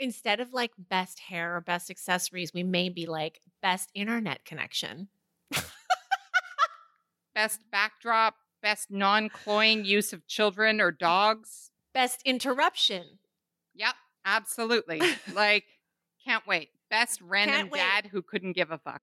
instead of like best hair or best accessories, we may be like best internet connection. Best backdrop, best non cloying use of children or dogs. Best interruption. Yep, absolutely. like, can't wait. Best random wait. dad who couldn't give a fuck.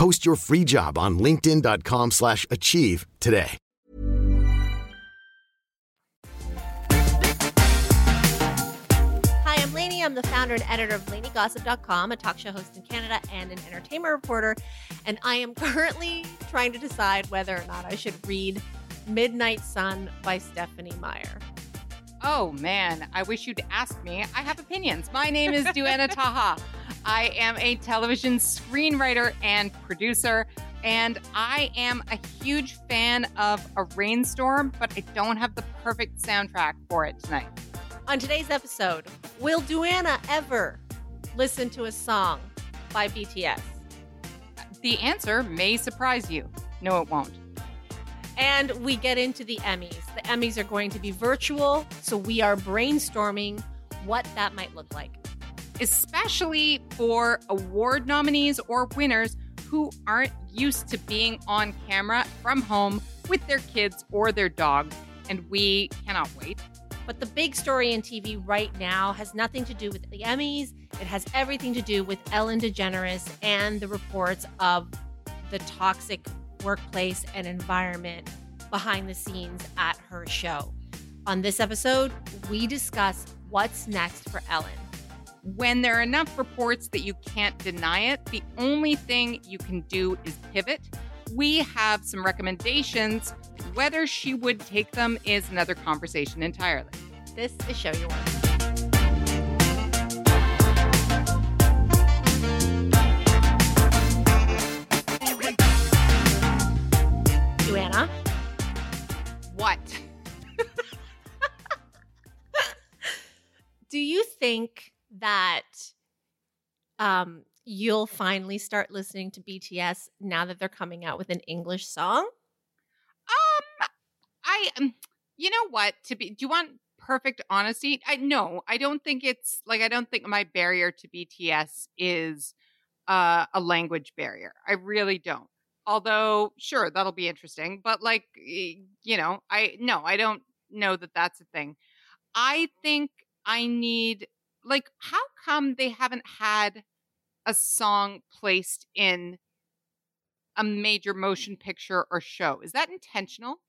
Post your free job on linkedin.com/achieve slash achieve today. Hi, I'm Lainey. I'm the founder and editor of LaineyGossip.com, a talk show host in Canada and an entertainment reporter. And I am currently trying to decide whether or not I should read Midnight Sun by Stephenie Meyer. Oh man, I wish you'd ask me. I have opinions. My name is Duana Taha. I am a television screenwriter and producer, and I am a huge fan of A Rainstorm, but I don't have the perfect soundtrack for it tonight. On today's episode, will Duana ever listen to a song by BTS? The answer may surprise you. No, it won't. And we get into the Emmys. The Emmys are going to be virtual, so we are brainstorming what that might look like. Especially for award nominees or winners who aren't used to being on camera from home with their kids or their dog. And we cannot wait. But the big story in TV right now has nothing to do with the Emmys. It has everything to do with Ellen DeGeneres and the reports of the toxic workplace and environment behind the scenes at her show. On this episode, we discuss what's next for Ellen. When there are enough reports that you can't deny it, the only thing you can do is pivot. We have some recommendations. Whether she would take them is another conversation entirely. This is Show Your Work. Duana, What? do you think that um, you'll finally start listening to BTS now that they're coming out with an English song? Um, I, um, you know what? To be, do you want perfect honesty? I no, I don't think it's like I don't think my barrier to BTS is uh, a language barrier. I really don't. Although, sure, that'll be interesting, but like, you know, I no, I don't know that that's a thing. I think I need like, how come they haven't had a song placed in a major motion picture or show? Is that intentional?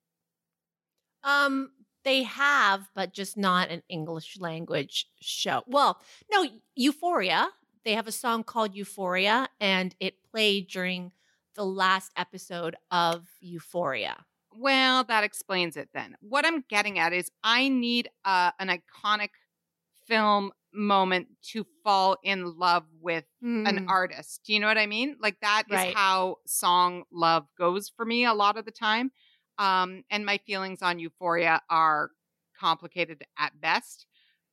Um, they have, but just not an English language show. Well, no, Euphoria. They have a song called Euphoria, and it played during the last episode of Euphoria. Well, that explains it then. What I'm getting at is I need uh, an iconic film moment to fall in love with an Mm. artist. Do you know what I mean? Like that is Right. how song love goes for me a lot of the time. Um, and my feelings on Euphoria are complicated at best.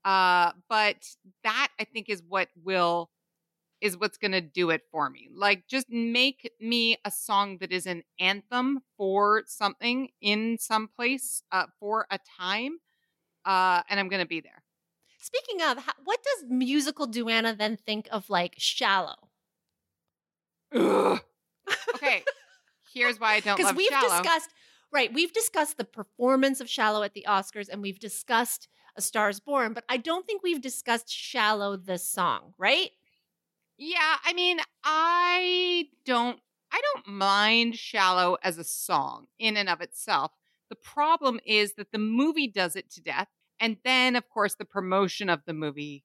Uh, but that I think is what will is what's going to do it for me. Like just make me a song that is an anthem for something in some place uh, for a time. Uh, and I'm going to be there. Speaking of, ho- what does musical Duana then think of like Shallow? Ugh. Okay. Here's why I don't Because we've Shallow. discussed, right? We've discussed the performance of Shallow at the Oscars, and we've discussed A Star Is Born, but I don't think we've discussed Shallow the song, right? Yeah, I mean, I don't I don't mind Shallow as a song in and of itself. The problem is that the movie does it to death, and then of course the promotion of the movie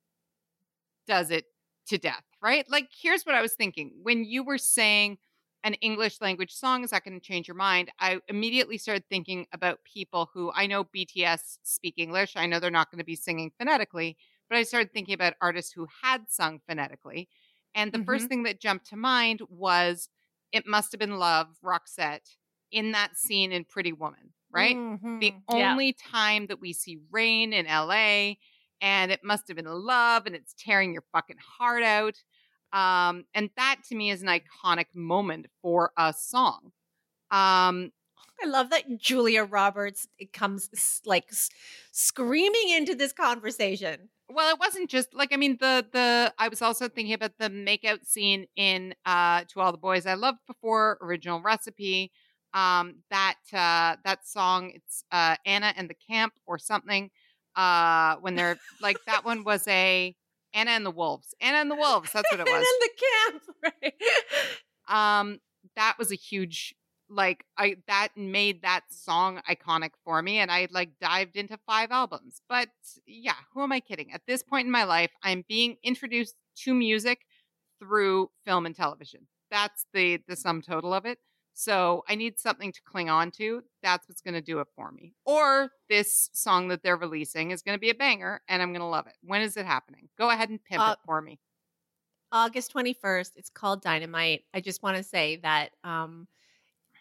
does it to death, right? Like here's what I was thinking. When you were saying an English language song is that going to change your mind? I immediately started thinking about people who I know BTS speak English. I know they're not going to be singing phonetically, but I started thinking about artists who had sung phonetically. And the Mhm. first thing that jumped to mind was It Must Have Been Love, Roxette, in that scene in Pretty Woman, right? The Mhm. Yeah. only time that we see rain in LA, and it must have been love, and it's tearing your fucking heart out. Um, and that to me is an iconic moment for a song. Um, I love that Julia Roberts it comes like screaming into this conversation. well, it wasn't just like I mean the the I was also thinking about the makeout scene in uh To All the Boys I Loved Before, original recipe. Um that uh that song, it's uh Anna and the Camp or something. Uh when they're like that one was a Anna and the Wolves. Anna and the Wolves, that's what it was. and the camp, right? um that was a huge like i that made that song iconic for me and i like dived into five albums but yeah who am i kidding at this point in my life i'm being introduced to music through film and television that's the the sum total of it so i need something to cling on to that's what's going to do it for me or this song that they're releasing is going to be a banger and i'm going to love it when is it happening go ahead and pimp Uh, it for me August 21st. It's called Dynamite. I just want to say that um,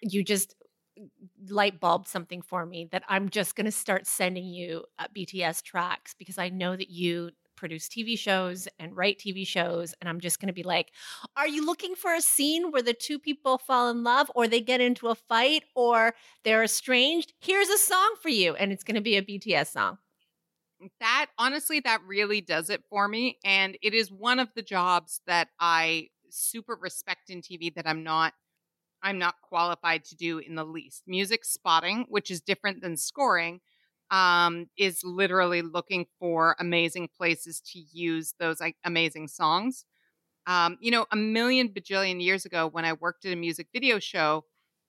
you just light bulb something for me that I'm just going to start sending you uh, BTS tracks because I know that you produce TV shows and write TV shows. And I'm just going to be like, are you looking for a scene where the two people fall in love or they get into a fight or they're estranged? Here's a song for you. And it's going to be a BTS song. that honestly that really does it for me and it is one of the jobs that i super respect in tv that i'm not i'm not qualified to do in the least music spotting which is different than scoring um, is literally looking for amazing places to use those like amazing songs. Um, you know a million bajillion years ago when i worked at a music video show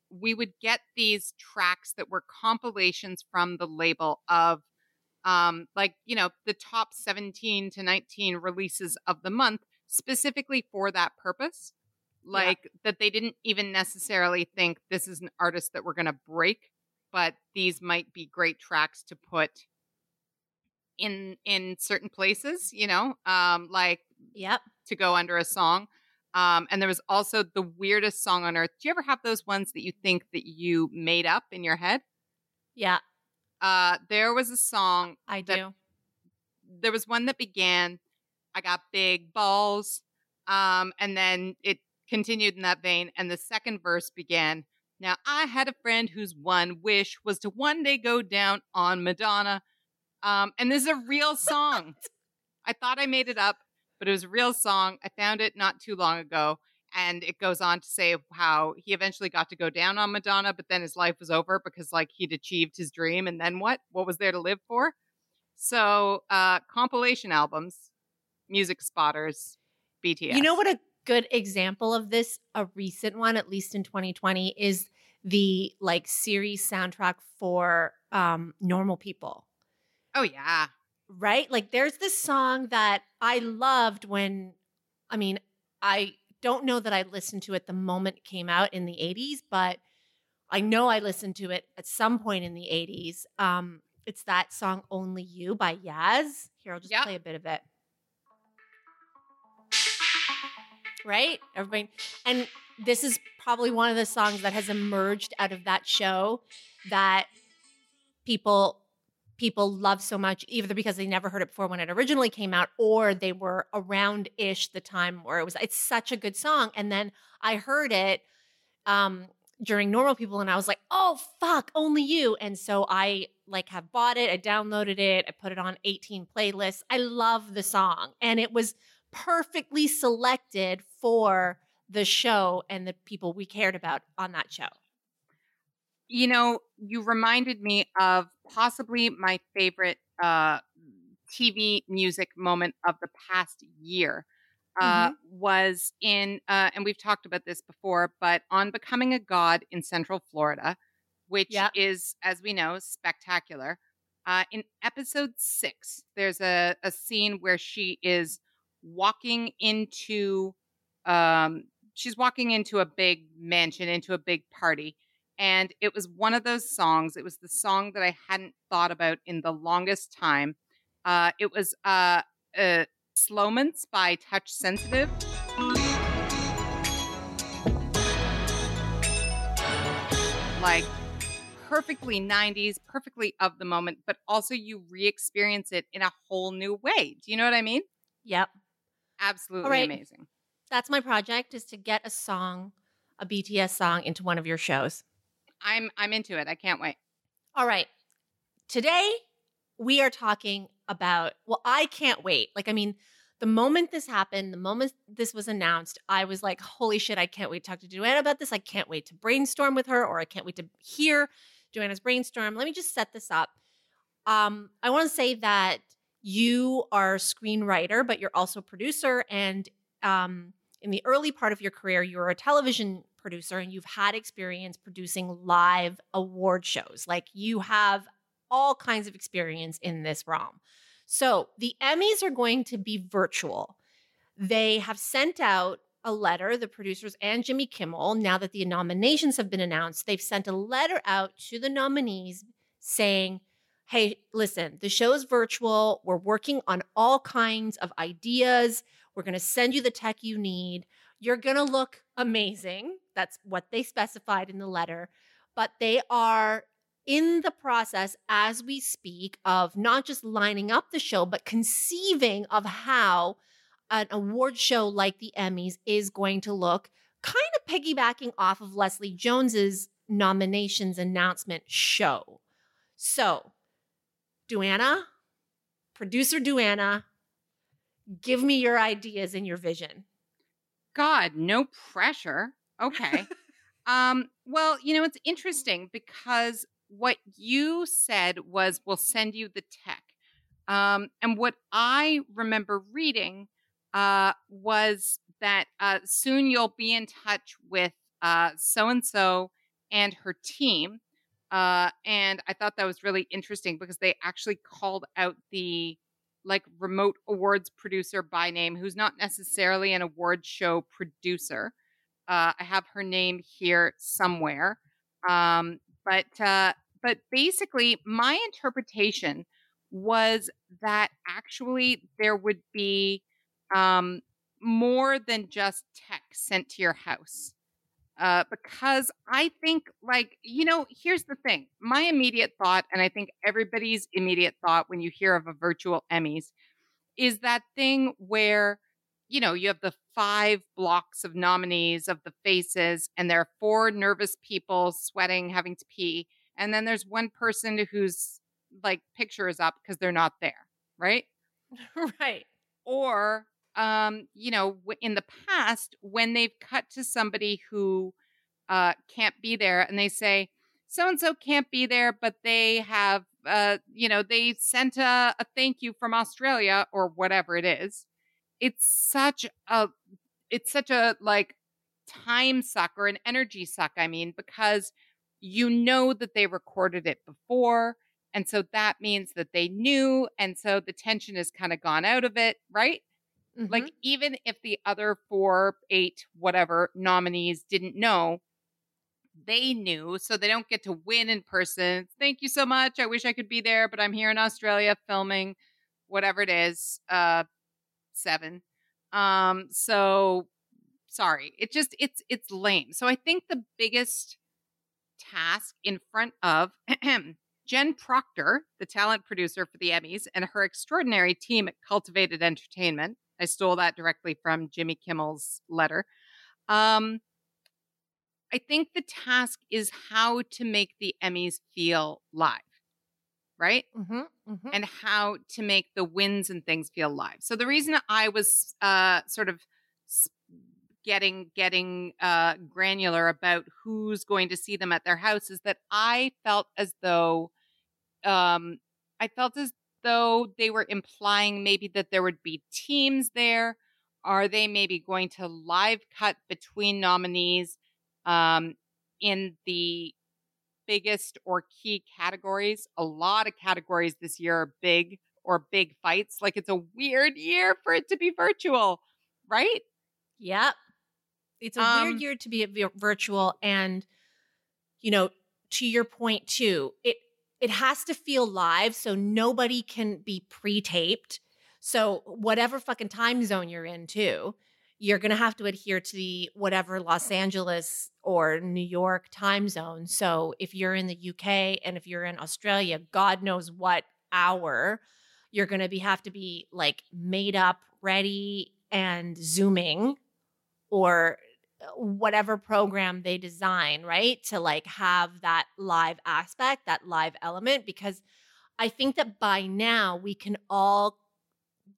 we would get these tracks that were compilations from the label of um, like you know the top 17 to 19 releases of the month specifically for that purpose like that they didn't even necessarily think this is an artist that we're going to break but these might be great tracks to put in in certain places you know um like Yep. to go under a song um and there was also the weirdest song on earth do you ever have those ones that you think that you made up in your head Yeah, uh there was a song I that- do. there was one that began i got big balls um and then it continued in that vein and the second verse began now i had a friend whose one wish was to one day go down on madonna um and this is a real song. I thought i made it up but it was a real song. I found it not too long ago and it goes on to say how he eventually got to go down on madonna but then his life was over because like he'd achieved his dream and then what? What was there to live for? So, uh, compilation albums, music spotters, BTS. You know what a good example of this, a recent one, at least in 2020, is the like series soundtrack for um normal people. Oh yeah, Right? Like there's this song that I loved when I mean, I don't know that I listened to it the moment it came out in the 80s, but I know I listened to it at some point in the 80s. Um it's that song Only You by Yaz. Here, I'll just Yep. play a bit of it. Right? Everybody and this is probably one of the songs that has emerged out of that show that people people love so much either because they never heard it before when it originally came out or they were around ish the time where it was it's such a good song. And then i heard it um during normal people and i was like oh fuck only you. And so i like have bought it i downloaded it i put it on 18 playlists. I love the song. And it was perfectly selected for the show and the people we cared about on that show you know, you reminded me of possibly my favorite uh, TV music moment of the past year. Uh, Was in, uh, and we've talked about this before, but on Becoming a God in Central Florida, which Yep. is, as we know, spectacular. Uh, in episode six, there's a, a scene where she is walking into, um, she's walking into a big mansion, into a big party. And it was one of those songs. It was the song that I hadn't thought about in the longest time. Uh, it was uh, uh, Slowments by Touch Sensitive. Like perfectly 90s, perfectly of the moment, but also you re experience it in a whole new way. Do you know what I mean? Yep. Absolutely right. amazing. That's my project is to get a song, a BTS song into one of your shows. I'm I'm into it. I can't wait. All right. Today we are talking about well, I can't wait. Like I mean, the moment this happened, the moment this was announced, I was like, holy shit, I can't wait to talk to Duana about this. I can't wait to brainstorm with her, or I can't wait to hear Duana's brainstorm. Let me just set this up. Um, I want to say that you are a screenwriter, but you're also a producer. And um, in the early part of your career, you were a television producer and you've had experience producing live award shows. Like you have all kinds of experience in this realm. So the Emmys are going to be virtual. They have sent out a letter, the producers and Jimmy Kimmel, now that the nominations have been announced, they've sent a letter out to the nominees saying, Hey, listen, the show is virtual. We're working on all kinds of ideas. We're going to send you the tech you need. You're going to look amazing. That's what they specified in the letter. But they are in the process as we speak of not just lining up the show, but conceiving of how an award show like the Emmys is going to look, kind of piggybacking off of Leslie Jones's nominations announcement show. So, Duana, producer Duana, give me your ideas and your vision. God, no pressure. Okay. um, well, you know, it's interesting because what you said was we'll send you the tech. Um, and what I remember reading uh, was that uh, soon you'll be in touch with so and so and her team. Uh, and I thought that was really interesting because they actually called out the like remote awards producer by name, who's not necessarily an award show producer. Uh, I have her name here somewhere. Um, but uh, but basically, my interpretation was that actually there would be um, more than just tech sent to your house. Uh, because I think, like, you know, here's the thing my immediate thought, and I think everybody's immediate thought when you hear of a virtual Emmys, is that thing where, you know, you have the five blocks of nominees of the faces, and there are four nervous people sweating, having to pee. And then there's one person whose like picture is up because they're not there, right? right. Or um, you know, in the past, when they've cut to somebody who uh, can't be there and they say, so and so can't be there, but they have, uh, you know, they sent a, a thank you from Australia or whatever it is. It's such a, it's such a like time suck or an energy suck. I mean, because you know that they recorded it before. And so that means that they knew. And so the tension has kind of gone out of it, right? Mm-hmm. Like, even if the other four, eight, whatever nominees didn't know, they knew. So they don't get to win in person. Thank you so much. I wish I could be there, but I'm here in Australia filming whatever it is, uh, seven. Um, so sorry. It just, it's, it's lame. So I think the biggest task in front of Jen Proctor, the talent producer for the Emmys, and her extraordinary team at Cultivated Entertainment. I stole that directly from Jimmy Kimmel's letter. Um, I think the task is how to make the Emmys feel live, right? Mm-hmm, mm-hmm. And how to make the wins and things feel live. So the reason I was uh, sort of getting getting uh, granular about who's going to see them at their house is that I felt as though um, I felt as though they were implying maybe that there would be teams there. Are they maybe going to live cut between nominees um, in the biggest or key categories? A lot of categories this year are big or big fights. Like it's a weird year for it to be virtual, right? Yep. It's a Um, weird year to be virtual and you know, to your point too, it it has to feel live so nobody can be pre-taped. So, whatever fucking time zone you're in, too, you're going to have to adhere to the whatever Los Angeles or New York time zone. So, if you're in the UK and if you're in Australia, God knows what hour you're going to be have to be like made up, ready and zooming or whatever program they design, right? To like have that live aspect, that live element because I think that by now we can all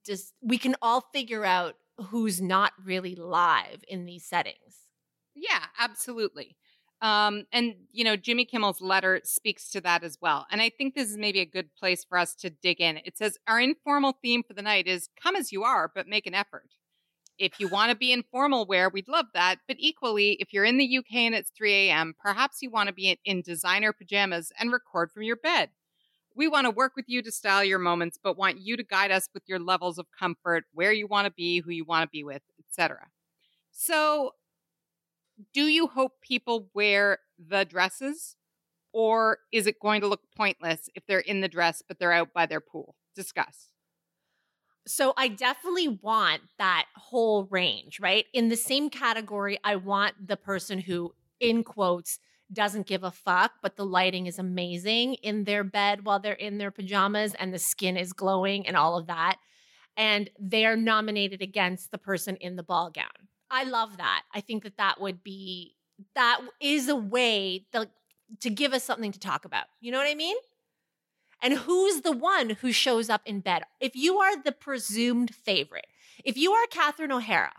just we can all figure out who's not really live in these settings. Yeah, absolutely. Um, and you know, Jimmy Kimmel's letter speaks to that as well. And I think this is maybe a good place for us to dig in. It says our informal theme for the night is come as you are, but make an effort. If you want to be informal wear, we'd love that. But equally, if you're in the UK and it's 3 a.m., perhaps you want to be in designer pajamas and record from your bed. We want to work with you to style your moments, but want you to guide us with your levels of comfort, where you want to be, who you want to be with, etc. So, do you hope people wear the dresses or is it going to look pointless if they're in the dress but they're out by their pool? Discuss. So I definitely want that whole range, right? In the same category, I want the person who, in quotes, doesn't give a fuck, but the lighting is amazing in their bed while they're in their pajamas and the skin is glowing and all of that. And they are nominated against the person in the ball gown. I love that. I think that that would be, that is a way to, to give us something to talk about. You know what I mean? And who's the one who shows up in bed? If you are the presumed favorite, if you are Catherine O'Hara,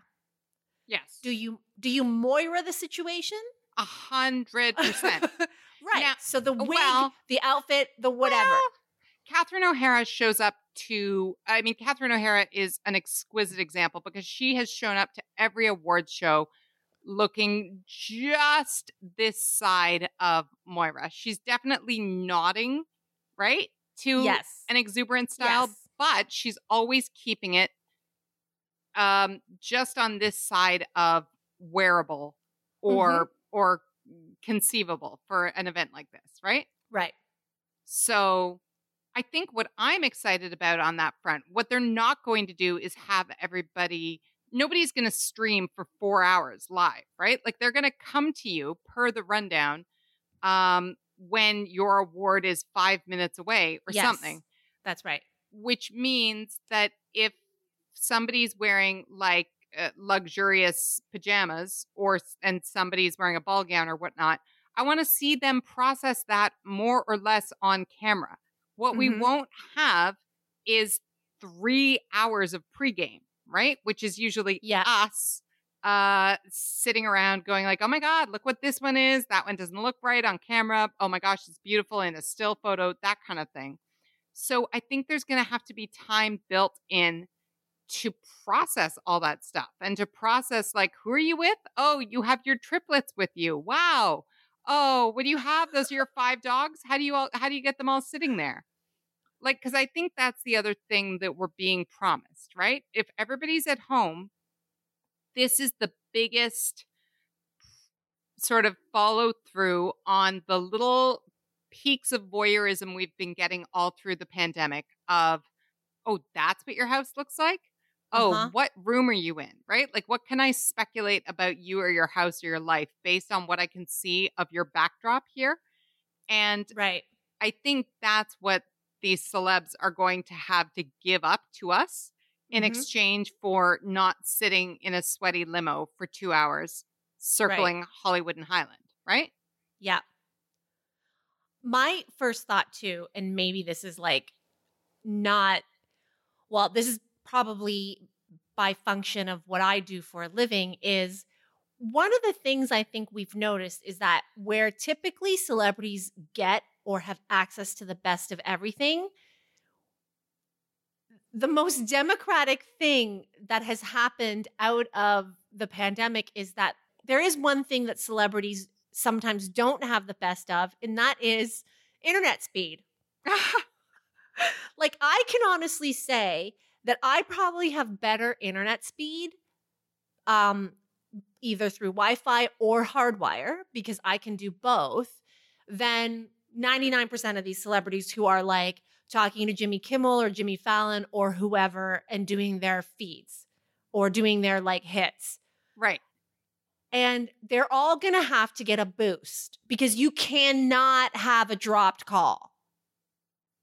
yes. Do you do you Moira the situation? A hundred percent. Right. Now- so the wig, well- the outfit, the whatever. Well, Catherine O'Hara shows up to, I mean, Catherine O'Hara is an exquisite example because she has shown up to every awards show looking just this side of Moira. She's definitely nodding, right? To yes. an exuberant style, Yes. but she's always keeping it um just on this side of wearable or Mm-hmm. or conceivable for an event like this, right? right. So I think what I'm excited about on that front, what they're not going to do is have everybody, nobody's going to stream for four hours live, right? Like they're going to come to you per the rundown um, when your award is five minutes away or Yes. something, That's right. which means that if somebody's wearing like uh, luxurious pajamas or and somebody's wearing a ball gown or whatnot, I want to see them process that more or less on camera. What we Mhm. won't have is three hours of pregame, right? Which is usually Yeah. us uh sitting around going like, oh my God, look what this one is. That one doesn't look right on camera. Oh my gosh, it's beautiful in a still photo, that kind of thing. So I think there's gonna have to be time built in to process all that stuff and to process like who are you with? Oh, you have your triplets with you. Wow. Oh, what do you have? Those are your five dogs? How do you all how do you get them all sitting there? Like cuz I think that's the other thing that we're being promised, right? If everybody's at home, this is the biggest sort of follow through on the little peeks of voyeurism we've been getting all through the pandemic of oh, that's what your house looks like? Oh, Uh-huh. what room are you in? Right? Like, what can I speculate about you or your house or your life based on what I can see of your backdrop here? And Right. I think that's what these celebs are going to have to give up to us in Mhm. exchange for not sitting in a sweaty limo for two hours circling Hollywood and Highland, right? Yeah. My first thought too, and maybe this is like not well, this is probably by function of what I do for a living is one of the things I think we've noticed is that where typically celebrities get or have access to the best of everything, the most democratic thing that has happened out of the pandemic is that there is one thing that celebrities sometimes don't have the best of, and that is internet speed. like, I can honestly say that I probably have better internet speed, um, either through Wi Fi or hardwire, because I can do both, than 99% of these celebrities who are like talking to Jimmy Kimmel or Jimmy Fallon or whoever and doing their feeds or doing their like hits. Right. And they're all going to have to get a boost because you cannot have a dropped call.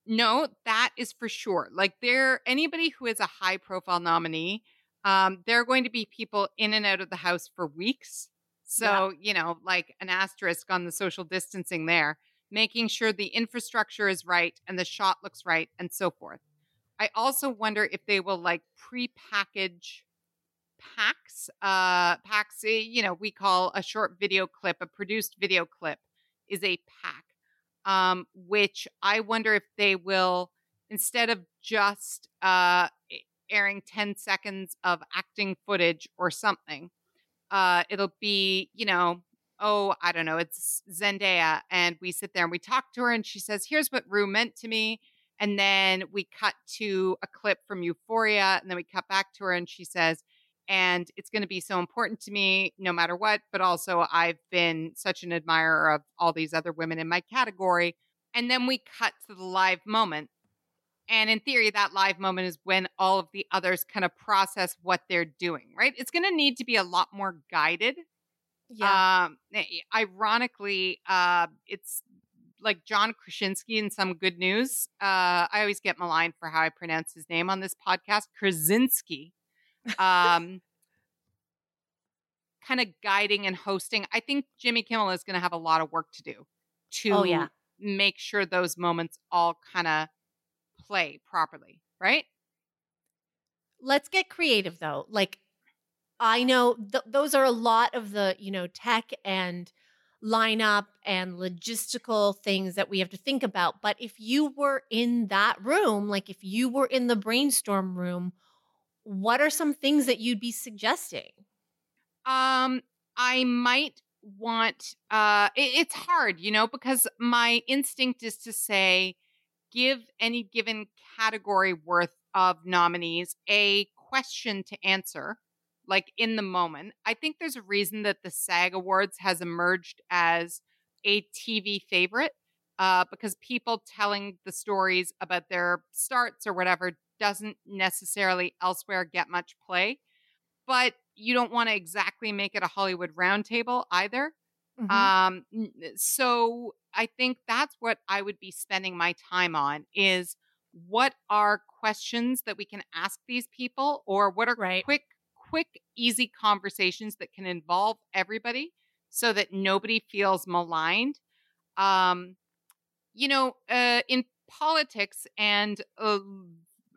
No, that is for sure. Like there anybody who is a high profile nominee, um, there are going to be people in and out of the house for weeks. So, yeah. you know, like an asterisk on the social distancing there, making sure the infrastructure is right and the shot looks right and so forth. I also wonder if they will like pre-package packs. Uh packs, eh, you know, we call a short video clip, a produced video clip is a pack um, which I wonder if they will, instead of just uh, airing 10 seconds of acting footage or something, uh, it'll be, you know, oh, I don't know, it's Zendaya. And we sit there and we talk to her, and she says, Here's what Rue meant to me. And then we cut to a clip from Euphoria, and then we cut back to her, and she says, and it's going to be so important to me no matter what. But also, I've been such an admirer of all these other women in my category. And then we cut to the live moment. And in theory, that live moment is when all of the others kind of process what they're doing, right? It's going to need to be a lot more guided. Yeah. Um, ironically, uh, it's like John Krasinski in some good news. Uh, I always get maligned for how I pronounce his name on this podcast. Krasinski um, kind of guiding and hosting. I think Jimmy Kimmel is going to have a lot of work to do to oh, yeah. make sure those moments all kind of play properly, right? Let's get creative though. Like I know th- those are a lot of the, you know, tech and lineup and logistical things that we have to think about. But if you were in that room, like if you were in the brainstorm room, what are some things that you'd be suggesting? Um, I might want uh it, it's hard, you know, because my instinct is to say give any given category worth of nominees a question to answer like in the moment. I think there's a reason that the SAG Awards has emerged as a TV favorite uh, because people telling the stories about their starts or whatever doesn't necessarily elsewhere get much play, but you don't want to exactly make it a Hollywood roundtable either. Mm-hmm. Um, so I think that's what I would be spending my time on is what are questions that we can ask these people or what are right. quick quick easy conversations that can involve everybody so that nobody feels maligned um you know uh in politics and uh,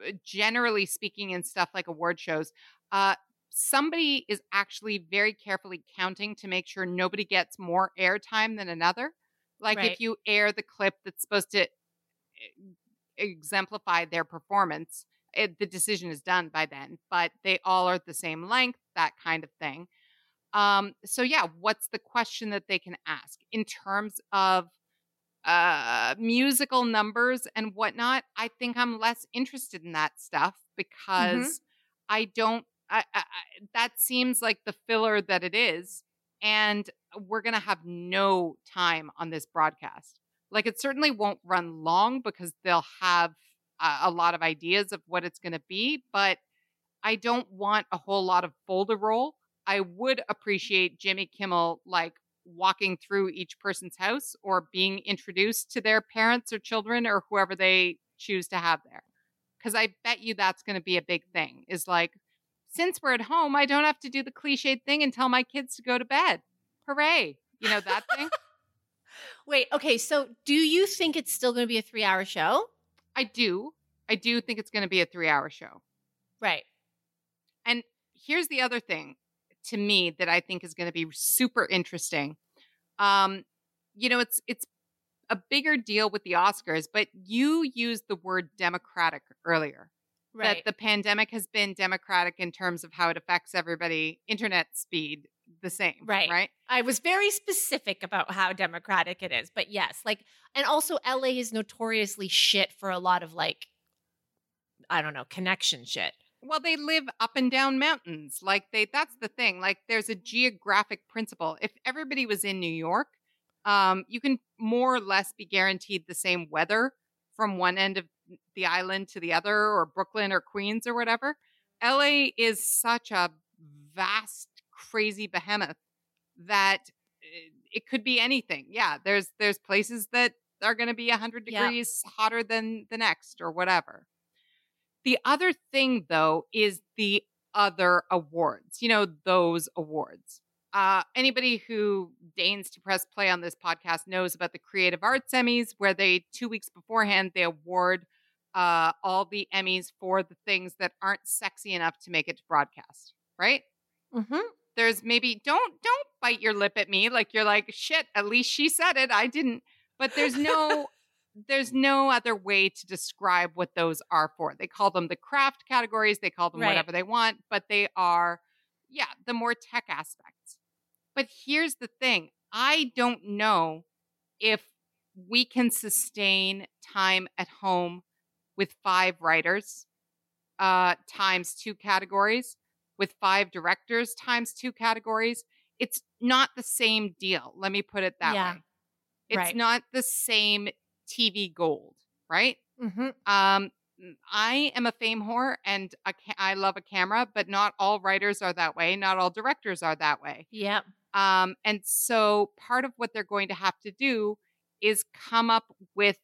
uh, generally speaking in stuff like award shows uh somebody is actually very carefully counting to make sure nobody gets more airtime than another like right. if you air the clip that's supposed to eh, exemplify their performance it, the decision is done by then but they all are the same length that kind of thing um so yeah what's the question that they can ask in terms of uh, musical numbers and whatnot, I think I'm less interested in that stuff mm-hmm. because mm-hmm. I don't. I, I, that seems like the filler that it is, and we're gonna have no time on this broadcast. Like it certainly won't run long because they'll have a, lot of ideas of what it's gonna be, but I don't want a whole lot of folder roll. I would appreciate Jimmy Kimmel like walking through each person's house or being introduced to their parents or children or whoever they choose to have there. Because I bet you that's going to be a big thing is like, since we're at home, I don't have to do the cliched thing and tell my kids to go to bed. Hooray. You know that thing? Wait, okay. So do you think it's still going to be a three hour show? I do. I do think it's going to be a three hour show. Right. And here's the other thing to me that I think is going to be super interesting. Um, you know, it's it's a bigger deal with the Oscars, but you used the word democratic earlier. Right. That the pandemic has been democratic in terms of how it affects everybody, internet speed, the same. Right. Right. I was very specific about how democratic it is, but yes, like, and also LA is notoriously shit for a lot of like, I don't know, connection shit. Well, they live up and down mountains. Like they that's the thing. Like there's a geographic principle. If everybody was in New York, um, you can more or less be guaranteed the same weather from one end of the island to the other or Brooklyn or Queens or whatever. LA is such a vast, crazy behemoth that eh, it could be anything. Yeah, there's there's places that are going to be 100 degrees yep. hotter than the next or whatever. The other thing though is the other awards. You know, those awards. Uh, anybody who deigns to press play on this podcast knows about the Creative Arts Emmys, where they two weeks beforehand they award uh, all the Emmys for the things that aren't sexy enough to make it to broadcast. Right? Mm-hmm. There's maybe don't don't bite your lip at me like you're like shit. At least she said it. I didn't. But there's no there's no other way to describe what those are for. They call them the craft categories. They call them right. whatever they want, but they are yeah the more tech aspects. But here's the thing I don't know if we can sustain time at home with five writers uh, times two categories, with five directors times two categories. It's not the same deal. Let me put it that yeah. way. It's right. not the same TV gold, right? Mm-hmm. Um, I am a fame whore and a ca- I love a camera, but not all writers are that way. Not all directors are that way. Yeah. Um, and so part of what they're going to have to do is come up with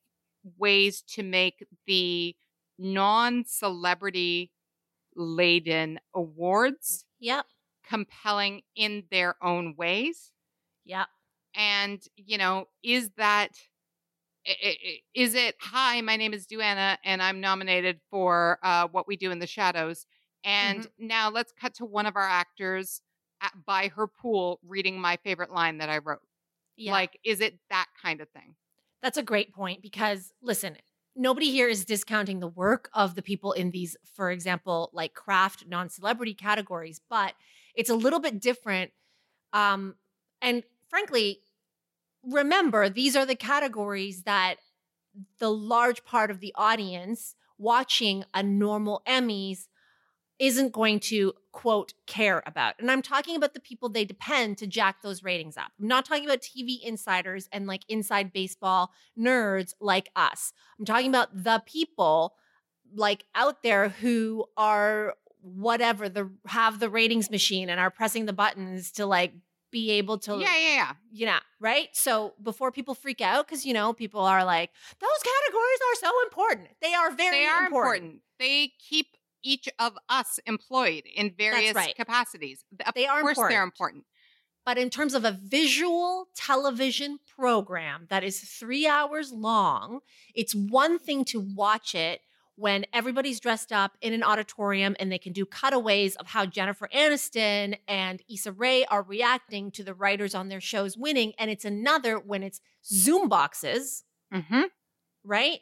ways to make the non celebrity laden awards yep. compelling in their own ways. Yep. And, you know, is that is it hi my name is duana and i'm nominated for uh, what we do in the shadows and mm-hmm. now let's cut to one of our actors at, by her pool reading my favorite line that I wrote. Yeah. Like, is it that kind of thing? That's a great point because listen, nobody here is discounting the work of the people in these, for example, like craft non celebrity categories, but it's a little bit different. Um, and frankly, remember, these are the categories that the large part of the audience watching a normal Emmys isn't going to quote care about. And I'm talking about the people they depend to jack those ratings up. I'm not talking about TV insiders and like inside baseball nerds like us. I'm talking about the people like out there who are whatever the have the ratings machine and are pressing the buttons to like be able to yeah yeah yeah you know right so before people freak out because you know people are like those categories are so important they are very they are important, important. they keep each of us employed in various right. capacities. Of they are course important. they're important. But in terms of a visual television program that is three hours long, it's one thing to watch it when everybody's dressed up in an auditorium and they can do cutaways of how Jennifer Aniston and Issa Rae are reacting to the writers on their shows winning. And it's another when it's Zoom boxes, mm-hmm. right?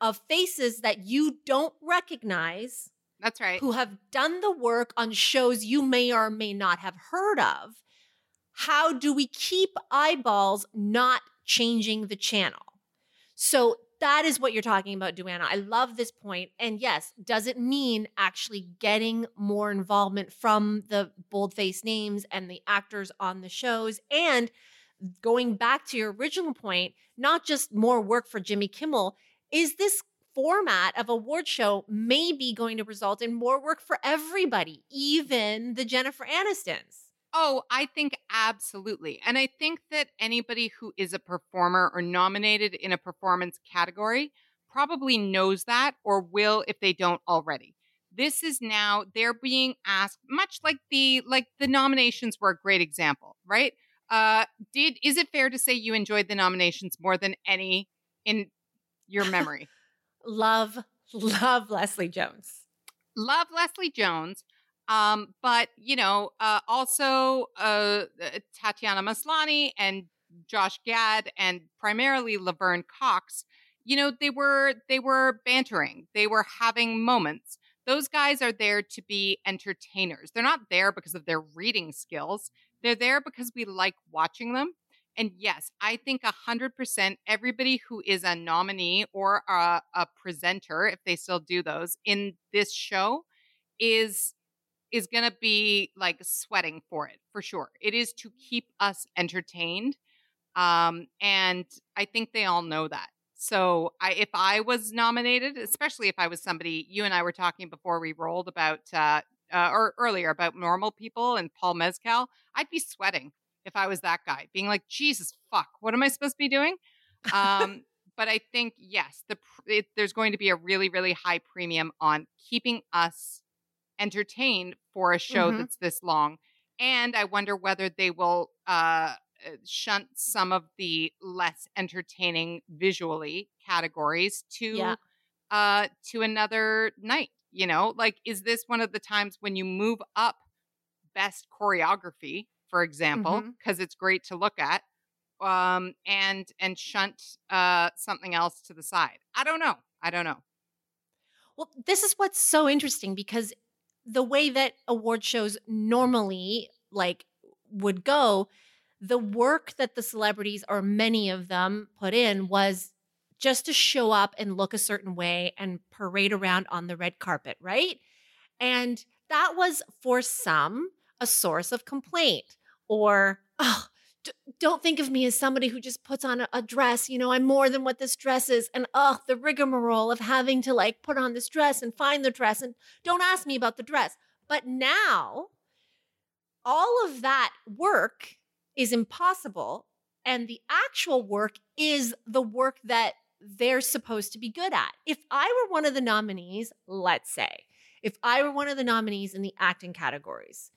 Of faces that you don't recognize that's right. Who have done the work on shows you may or may not have heard of. How do we keep eyeballs not changing the channel? So that is what you're talking about, Duana. I love this point. And yes, does it mean actually getting more involvement from the boldface names and the actors on the shows? And going back to your original point, not just more work for Jimmy Kimmel, is this format of award show may be going to result in more work for everybody, even the Jennifer Anistons. Oh, I think absolutely. And I think that anybody who is a performer or nominated in a performance category probably knows that or will if they don't already. This is now they're being asked much like the like the nominations were a great example, right? Uh did is it fair to say you enjoyed the nominations more than any in your memory? Love, love Leslie Jones. Love Leslie Jones. Um, but you know, uh, also uh, uh, Tatiana Maslany and Josh Gad and primarily Laverne Cox. You know, they were they were bantering. They were having moments. Those guys are there to be entertainers. They're not there because of their reading skills. They're there because we like watching them. And yes, I think 100% everybody who is a nominee or a, a, presenter, if they still do those in this show, is is going to be like sweating for it for sure. It is to keep us entertained. Um, and I think they all know that. So I, if I was nominated, especially if I was somebody, you and I were talking before we rolled about, uh, uh, or earlier about normal people and Paul Mescal, I'd be sweating if I was that guy, being like, Jesus fuck, what am I supposed to be doing? Um, but I think yes, the it, there's going to be a really really high premium on keeping us entertained for a show Mhm. that's this long, and I wonder whether they will uh, uh, shunt some of the less entertaining visually categories to Yeah. uh to another night. You know, like is this one of the times when you move up best choreography, for example, because it's great to look at, um, and and shunt uh something else to the side. I don't know. I don't know. Well, this is what's so interesting because the way that award shows normally like would go, the work that the celebrities or many of them put in was just to show up and look a certain way and parade around on the red carpet, right? And that was for some a source of complaint or oh d- don't think of me as somebody who just puts on a, a dress. You know, I'm more than what this dress is. And oh, the rigmarole of having to like put on this dress and find the dress. And don't ask me about the dress. But now, all of that work is impossible. And the actual work is the work that they're supposed to be good at. If I were one of the nominees, let's say, if I were one of the nominees in the acting categories,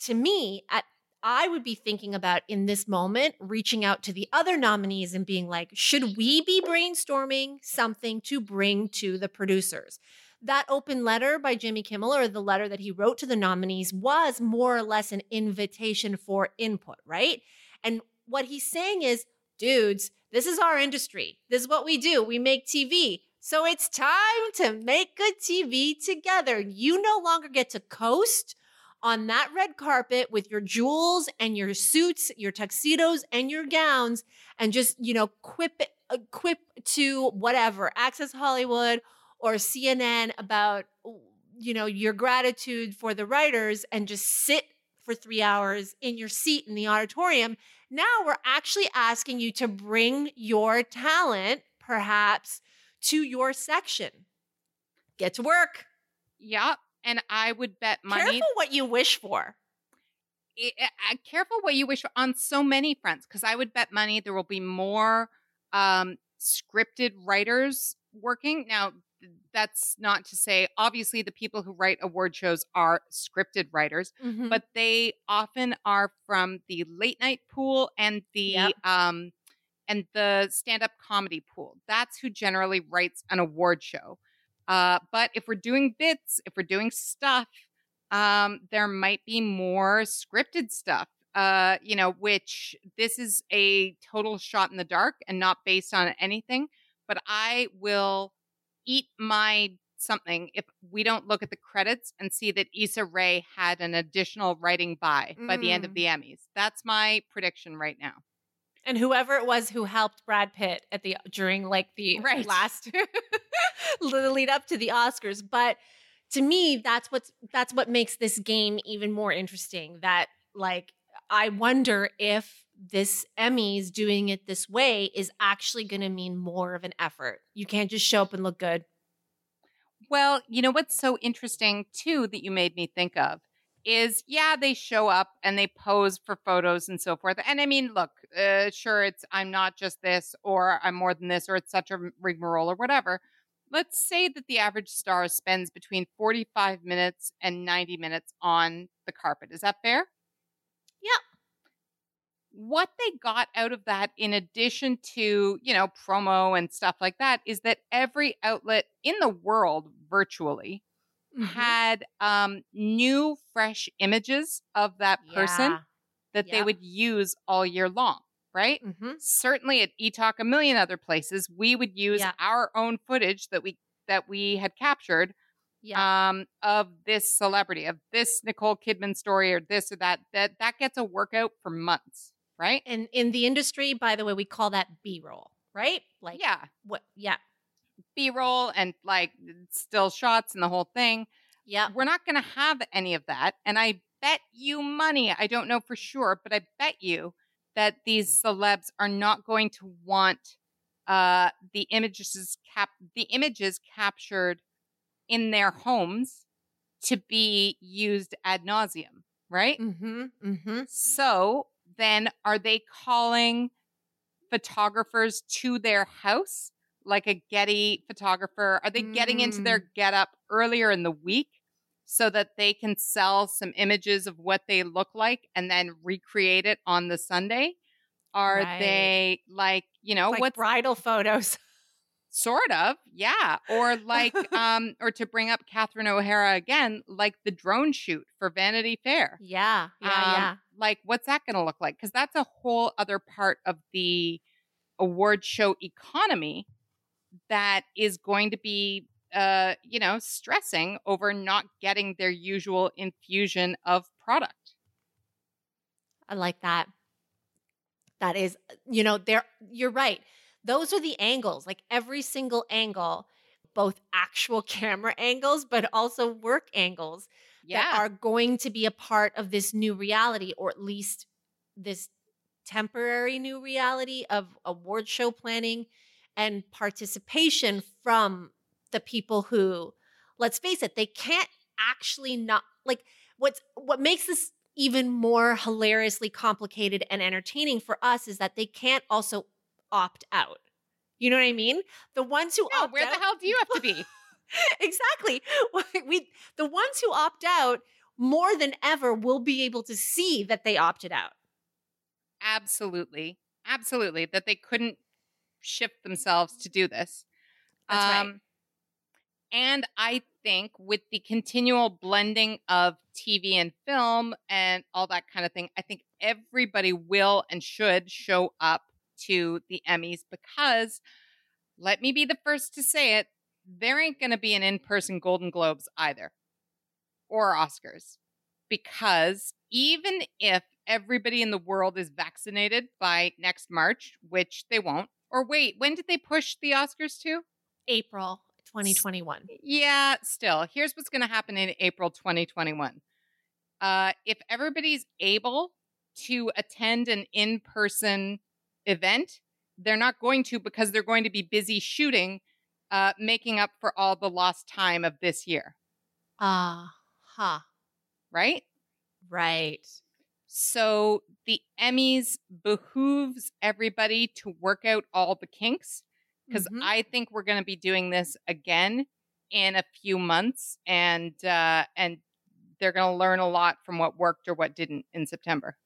to me, at I would be thinking about in this moment reaching out to the other nominees and being like, should we be brainstorming something to bring to the producers? That open letter by Jimmy Kimmel or the letter that he wrote to the nominees was more or less an invitation for input, right? And what he's saying is, dudes, this is our industry. This is what we do. We make TV. So it's time to make good TV together. You no longer get to coast on that red carpet with your jewels and your suits, your tuxedos and your gowns, and just, you know, quip, uh, quip to whatever, Access Hollywood or CNN about, you know, your gratitude for the writers and just sit for three hours in your seat in the auditorium. Now we're actually asking you to bring your talent, perhaps, to your section. Get to work. Yeah, and I would bet money. Careful what you wish for. I- I- careful what you wish for on so many fronts because I would bet money there will be more um, scripted writers working. Now, that's not to say, obviously, the people who write award shows are scripted writers, Mhm. but they often are from the late night pool and the Yep. um and the stand-up comedy pool. That's who generally writes an award show. Uh, but if we're doing bits, if we're doing stuff, um, there might be more scripted stuff. Uh, you know, which this is a total shot in the dark and not based on anything. But I will eat my something if we don't look at the credits and see that Issa Rae had an additional writing by by the end of Mm. the Emmys. That's my prediction right now. And whoever it was who helped Brad Pitt at the during like the Right. last lead up to the Oscars. But to me, that's what's that's what makes this game even more interesting. That like I wonder if this Emmys doing it this way is actually going to mean more of an effort. You can't just show up and look good. Well, you know what's so interesting too that you made me think of is yeah, they show up and they pose for photos and so forth. And I mean, look, uh, sure, it's I'm not just this or I'm more than this or it's such a rigmarole or whatever. Let's say that the average star spends between 45 minutes and 90 minutes on the carpet. Is that fair? Yeah. What they got out of that, in addition to, you know, promo and stuff like that, is that every outlet in the world virtually Mm-hmm. had um, new, fresh images of that person Yeah. that they would use all year long, right? Mm-hmm. Certainly at eTalk, a million other places, we would use Yeah. our own footage that we that we had captured Yeah. um, of this celebrity, of this Nicole Kidman story, or this or that. That that gets a workout for months, right? and in the industry, by the way, we call that B-roll, right? Like yeah, what yeah. B roll and like still shots and the whole thing. Yeah. We're not going to have any of that. And I bet you money, I don't know for sure, but I bet you that these celebs are not going to want uh, the images cap the images captured in their homes to be used ad nauseum, right? Mm-hmm. Mm-hmm. So then, are they calling photographers to their house, like a Getty photographer? Are they getting into their getup earlier in the week so that they can sell some images of what they look like and then recreate it on the Sunday? Are Right. they like, you know, like what's bridal photos. sort of, yeah. Or like, um, or to bring up Catherine O'Hara again, like the drone shoot for Vanity Fair. Yeah. Yeah. Um, yeah. Like, what's that going to look like? Because that's a whole other part of the award show economy that is going to be, uh, you know, stressing over not getting their usual infusion of product. I like that. That is, you know, there you're right. Those are the angles, like every single angle, both actual camera angles, but also work angles that are going to be a part of this new reality, or at least this temporary new reality of award show planning and participation from the people who, let's face it, they can't actually not like what's what makes this even more hilariously complicated and entertaining for us is that they can't also opt out. You know what I mean? The ones who No, where out, the hell do you have to be? exactly. We the ones who opt out more than ever will be able to see that they opted out. Absolutely. Absolutely. That they couldn't shift themselves to do this. Um, right. And I think with the continual blending of TV and film and all that kind of thing, I think everybody will and should show up to the Emmys because let me be the first to say it, there ain't going to be an in person Golden Globes either or Oscars because even if everybody in the world is vaccinated by next March, which they won't, or wait, when did they push the Oscars to? April 2021. Yeah, still. Here's what's going to happen in April 2021. Uh, if everybody's able to attend an in person event, they're not going to because they're going to be busy shooting, uh, making up for all the lost time of this year, Ah, huh. right? Right. So the Emmys behooves everybody to work out all the kinks because Mhm. I think we're going to be doing this again in a few months, and uh, and they're going to learn a lot from what worked or what didn't in September.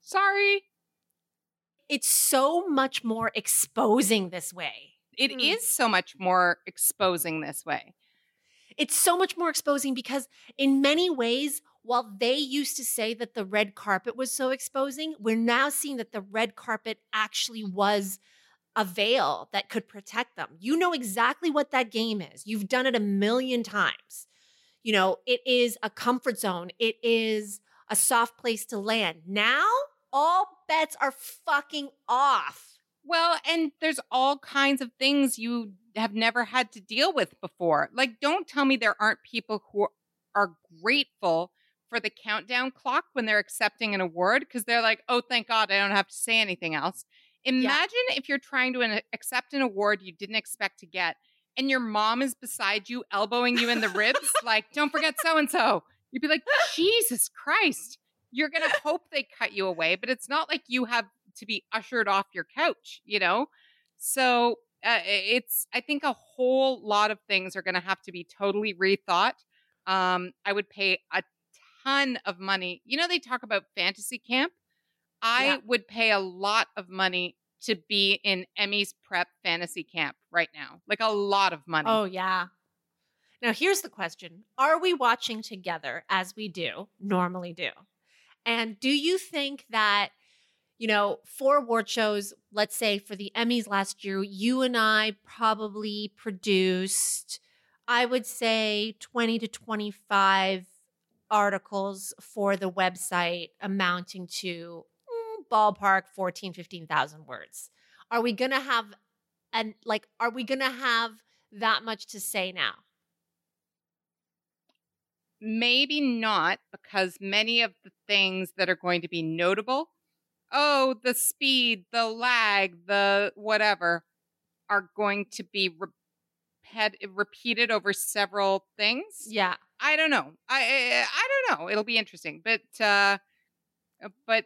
Sorry, It's so much more exposing this way. it is Hmm. so much more exposing this way. It's so much more exposing because, in many ways, while they used to say that the red carpet was so exposing, we're now seeing that the red carpet actually was a veil that could protect them. You know exactly what that game is. You've done it a million times. You know, it is a comfort zone, it is a soft place to land. Now, all bets are fucking off. Well, and there's all kinds of things you have never had to deal with before. Like, don't tell me there aren't people who are grateful for the countdown clock when they're accepting an award because they're like, oh, thank God I don't have to say anything else. Imagine if you're trying to an- accept an award you didn't expect to get and your mom is beside you, elbowing you in the ribs, like, don't forget so and so. You'd be like, Jesus Christ. You're going to hope they cut you away, but it's not like you have to be ushered off your couch, you know? So uh, it's, I think a whole lot of things are going to have to be totally rethought. Um, I would pay a ton of money. You know, they talk about fantasy camp. I Yeah. would pay a lot of money to be in Emmy's prep fantasy camp right now. Like a lot of money. Oh, yeah. Now, here's the question Are we watching together as we do, normally do? And do you think that, you know, for award shows, let's say for the Emmys last year, you and I probably produced, I would say, 20 to 25 articles for the website amounting to mm, ballpark 14, 15,000 words. Are we going to have, and like, are we going to have that much to say now? Maybe not, because many of the things that are going to be notable oh, the speed, the lag, the whatever are going to be repet- repeated over several things. Yeah. I don't know. I, I I don't know. It'll be interesting, but uh, but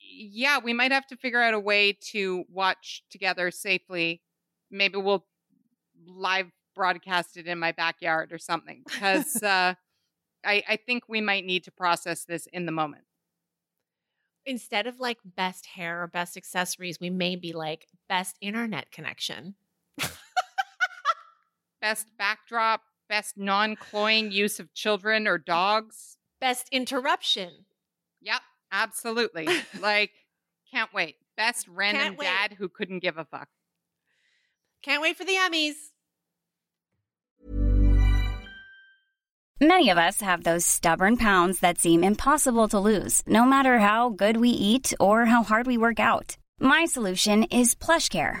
yeah, we might have to figure out a way to watch together safely. Maybe we'll live broadcast it in my backyard or something because uh, I I think we might need to process this in the moment. Instead of like best hair or best accessories, we may be like best internet connection. Best backdrop, best non-cloying use of children or dogs. Best interruption. Yep, absolutely. like, can't wait. Best random wait. dad who couldn't give a fuck. Can't wait for the Emmys. Many of us have those stubborn pounds that seem impossible to lose, no matter how good we eat or how hard we work out. My solution is PlushCare.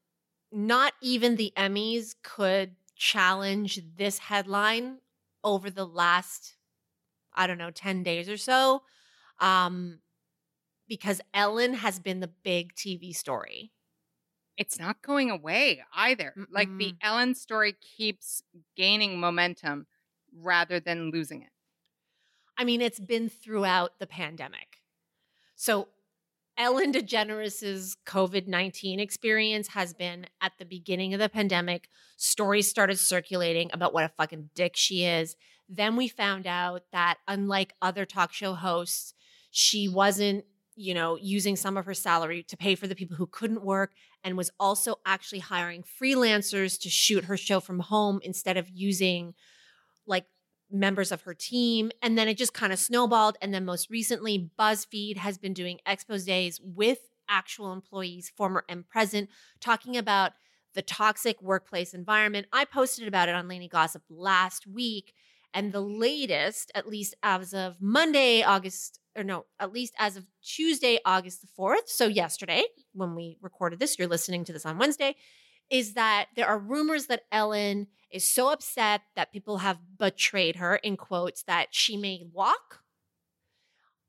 not even the Emmys could challenge this headline over the last I don't know, 10 days or so. Um because Ellen has been the big TV story. It's not going away either. Like the Ellen story keeps gaining momentum rather than losing it. I mean, it's been throughout the pandemic. So, Ellen DeGeneres' COVID 19 experience has been at the beginning of the pandemic. Stories started circulating about what a fucking dick she is. Then we found out that, unlike other talk show hosts, she wasn't, you know, using some of her salary to pay for the people who couldn't work and was also actually hiring freelancers to shoot her show from home instead of using like members of her team. And then it just kind of snowballed. And then most recently, BuzzFeed has been doing exposes with actual employees, former and present, talking about the toxic workplace environment. I posted about it on Laney Gossip last week. And the latest, at least as of Monday, August, or no, at least as of Tuesday, August the 4th, so yesterday, when we recorded this, you're listening to this on Wednesday, is that there are rumors that Ellen is so upset that people have betrayed her, in quotes, that she may walk,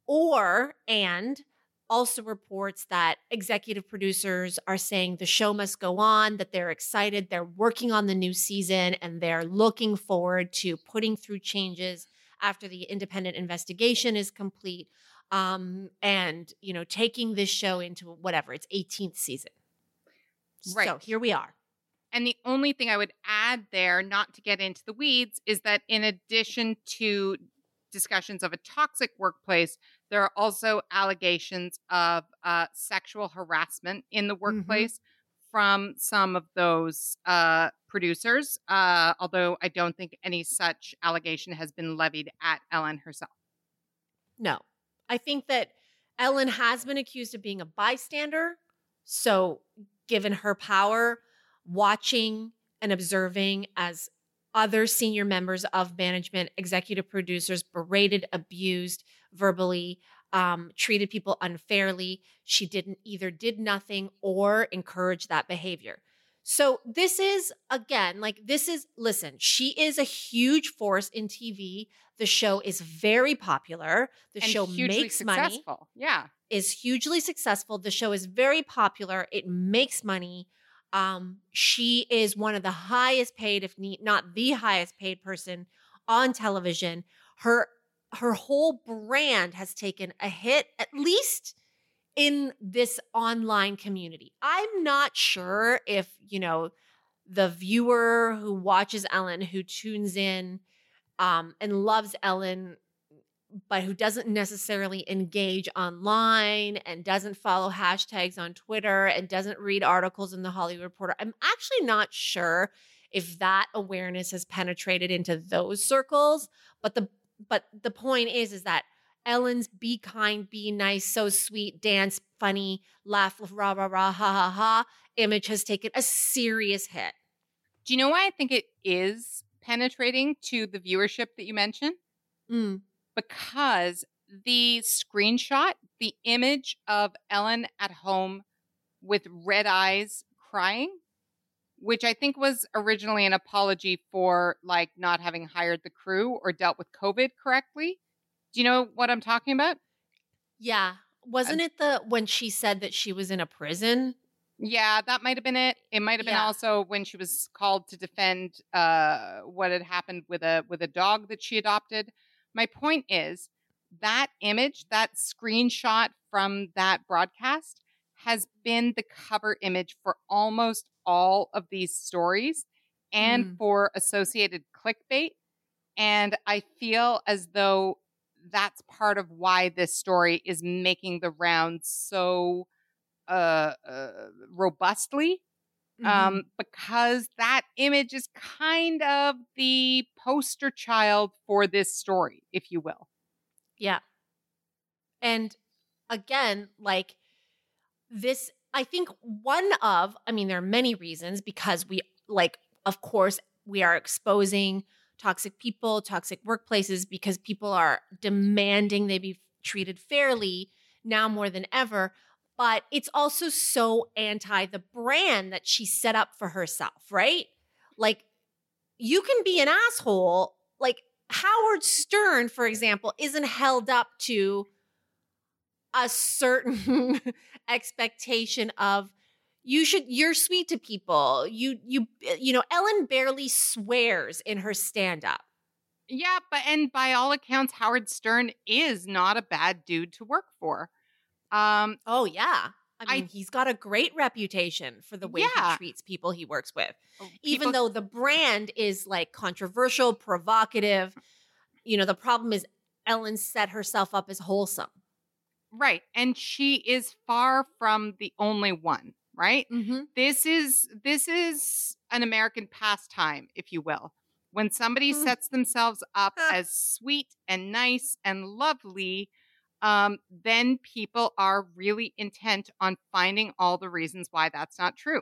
or, and also reports that executive producers are saying the show must go on, that they're excited, they're working on the new season, and they're looking forward to putting through changes after the independent investigation is complete. Um, and you know, taking this show into whatever its 18th season. So Right. here we are. And the only thing I would add there, not to get into the weeds, is that in addition to discussions of a toxic workplace, there are also allegations of uh, sexual harassment in the workplace from some of those uh, producers. Uh, although I don't think any such allegation has been levied at Ellen herself. No. I think that Ellen has been accused of being a bystander. So, given her power, watching and observing as other senior members of management, executive producers berated, abused verbally, um, treated people unfairly. She didn't either did nothing or encourage that behavior. So this is again like this is listen, she is a huge force in TV. The show is very popular. The and show makes money. Yeah. Is hugely successful. The show is very popular. It makes money. Um, she is one of the highest paid, if not the highest paid person on television. Her her whole brand has taken a hit, at least in this online community. I'm not sure if, you know, the viewer who watches Ellen, who tunes in um, and loves Ellen, but who doesn't necessarily engage online and doesn't follow hashtags on Twitter and doesn't read articles in the Hollywood Reporter. I'm actually not sure if that awareness has penetrated into those circles, but the but the point is is that Ellen's be kind, be nice, so sweet, dance, funny, laugh, rah rah rah, ha ha ha image has taken a serious hit. Do you know why I think it is penetrating to the viewership that you mentioned? Mm. Because the screenshot, the image of Ellen at home with red eyes crying, which I think was originally an apology for like not having hired the crew or dealt with COVID correctly. Do you know what I'm talking about? Yeah. Wasn't it the when she said that she was in a prison? Yeah, that might have been it. It might have been Yeah. also when she was called to defend uh, what had happened with a with a dog that she adopted. My point is that image, that screenshot from that broadcast, has been the cover image for almost all of these stories and Mm. for associated clickbait. And I feel as though that's part of why this story is making the rounds so uh, uh robustly Mm-hmm. um because that image is kind of the poster child for this story if you will Yeah. And again, like this, I think one of, I mean, there are many reasons because we, like, of course, we are exposing toxic people, toxic workplaces because people are demanding they be treated fairly now more than ever. But it's also so anti the brand that she set up for herself, right? Like, you can be an asshole. Like, Howard Stern, for example, isn't held up to a certain expectation of you should you're sweet to people. You you you know Ellen barely swears in her stand up. yeah but and by all accounts howard stern is not a bad dude to work for um Oh yeah. I I- mean, he's got a great reputation for the way Yeah. he treats people he works with. people- Even though the brand is like controversial, provocative, you know, the problem is Ellen set herself up as wholesome. right and she is far from the only one right Mm-hmm. this is this is an American pastime, if you will. When somebody Hmm. sets themselves up Ah. as sweet and nice and lovely, um, then people are really intent on finding all the reasons why that's not true.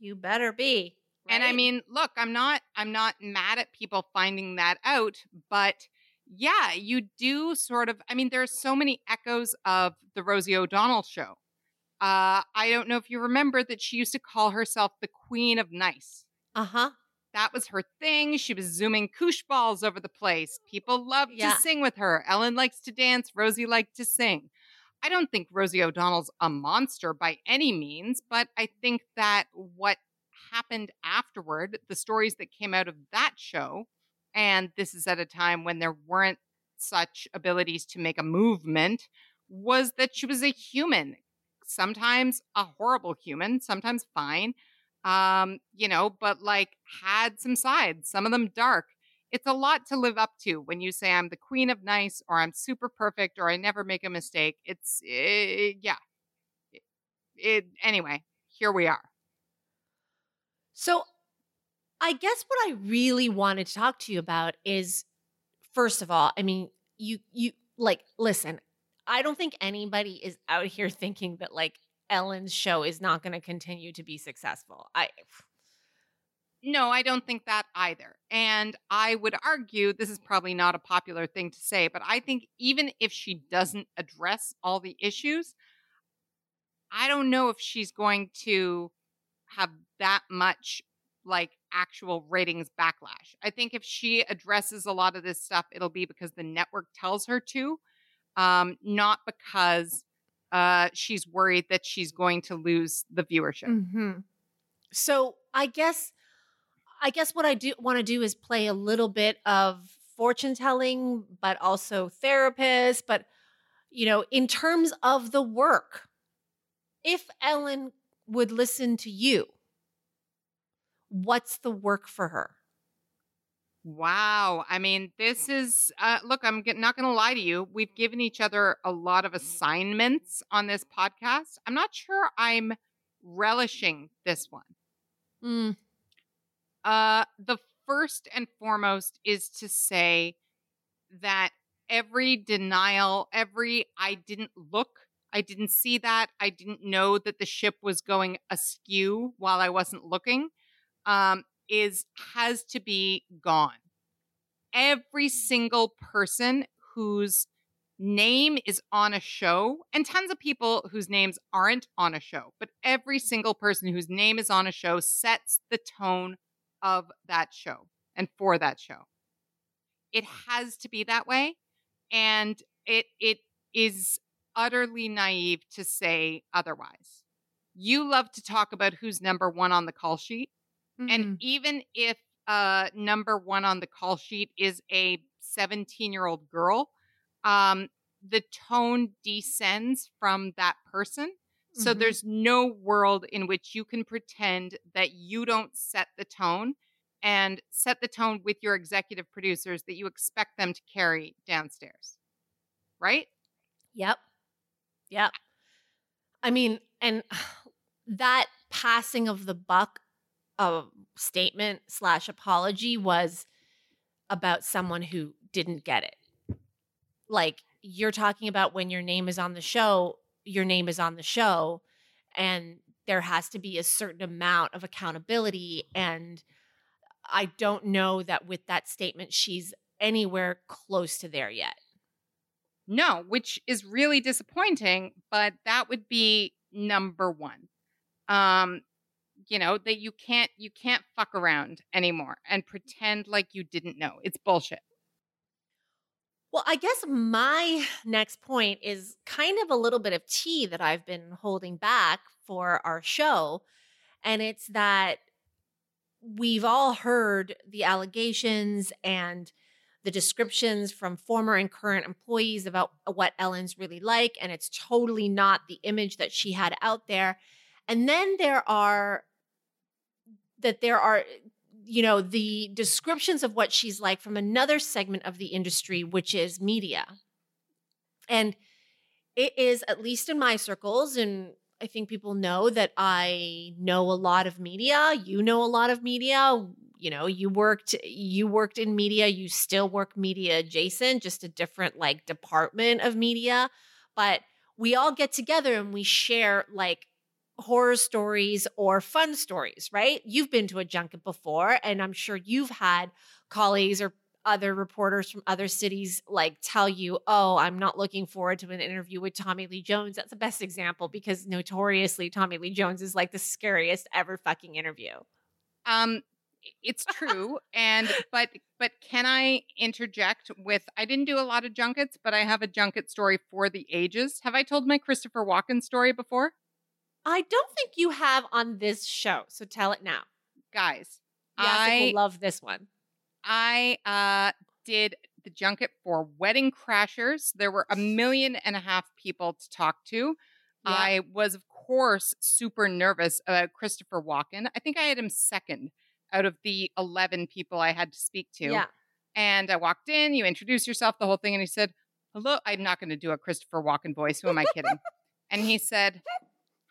You better be. And I mean, look, I'm not I'm not mad at people finding that out, but yeah, you do sort of I mean, there are so many echoes of the Rosie O'Donnell show. Uh, I don't know if you remember that she used to call herself the Queen of Nice. uh huh. That was her thing. She was zooming koosh balls over the place. People loved Yeah. to sing with her. Ellen likes to dance. Rosie liked to sing. I don't think Rosie O'Donnell's a monster by any means, but I think that what happened afterward, the stories that came out of that show, and this is at a time when there weren't such abilities to make a movement, was that she was a human. Sometimes a horrible human, sometimes fine um you know but like had some sides some of them dark. It's a lot to live up to when you say i'm the queen of nice or i'm super perfect or i never make a mistake. It's eh, yeah. It, it anyway here we are. So, I guess what I really wanted to talk to you about is first of all, I mean, you you like listen, I don't think anybody is out here thinking that like Ellen's show is not going to continue to be successful. I no i don't think that either and i would argue this is probably not a popular thing to say but i think even if she doesn't address all the issues i don't know if she's going to have that much like actual ratings backlash. I think if she addresses a lot of this stuff, it'll be because the network tells her to, um, not because uh, she's worried that she's going to lose the viewership. Mhm. So I guess I guess what I do want to do is play a little bit of fortune telling, but also therapist. But you know, in terms of the work, if Ellen would listen to you, what's the work for her? Wow. I mean, this is, uh, look, I'm get, not going to lie to you. We've given each other a lot of assignments on this podcast. I'm not sure I'm relishing this one. Mm, Uh, the first and foremost is to say that every denial, every I didn't look, I didn't see that, I didn't know that the ship was going askew while I wasn't looking. Um, is has to be gone. Every single person whose name is on a show, and tons of people whose names aren't on a show, but every single person whose name is on a show sets the tone of that show and for that show. It has to be that way. And it it is utterly naive to say otherwise. You love to talk about who's number one on the call sheet. Mm-hmm. And even if uh, number one on the call sheet is a 17 year old girl, um, the tone descends from that person. So Mhm. there's no world in which you can pretend that you don't set the tone and set the tone with your executive producers that you expect them to carry downstairs. Right? Yep. Yep. I mean, and that passing of the buck of statement slash apology was about someone who didn't get it. Like you're talking about when your name is on the show, your name is on the show, and there has to be a certain amount of accountability. And I don't know that with that statement, she's anywhere close to there yet. No, which is really disappointing, but that would be number 1. Um you know, that you can't you can't fuck around anymore and pretend like you didn't know. It's bullshit. Well, I guess my next point is kind of a little bit of tea that I've been holding back for our show. And it's that we've all heard the allegations and the descriptions from former and current employees about uh, what Ellen's really like. And it's totally not the image that she had out there. And then there are, that there are you know, the descriptions of what she's like from another segment of the industry, which is media. And it is, at least in my circles, and I think people know that I know a lot of media. You know a lot of media. You know, you worked you worked in media, you still work media adjacent, just a different like department of media. But we all get together and we share like horror stories or fun stories, right? You've been to a junket before, and I'm sure you've had colleagues or other reporters from other cities like tell you, oh, I'm not looking forward to an interview with Tommy Lee Jones. That's the best example because notoriously, Tommy Lee Jones is like the scariest ever fucking interview. Um it's true and but but can I interject with I didn't do a lot of junkets, but I have a junket story for the ages. Have I told my Christopher Walken story before? I don't think you have on this show, so tell it now. Guys, I love this one. I uh, did the junket for Wedding Crashers. There were a million and a half people to talk to. Yeah. I was, of course, super nervous about Christopher Walken. I think I had him second out of the 11 people I had to speak to. Yeah. And I walked in, you introduced yourself, the whole thing. And he said, Hello. I'm not going to do a Christopher Walken voice. Who am I kidding? and he said,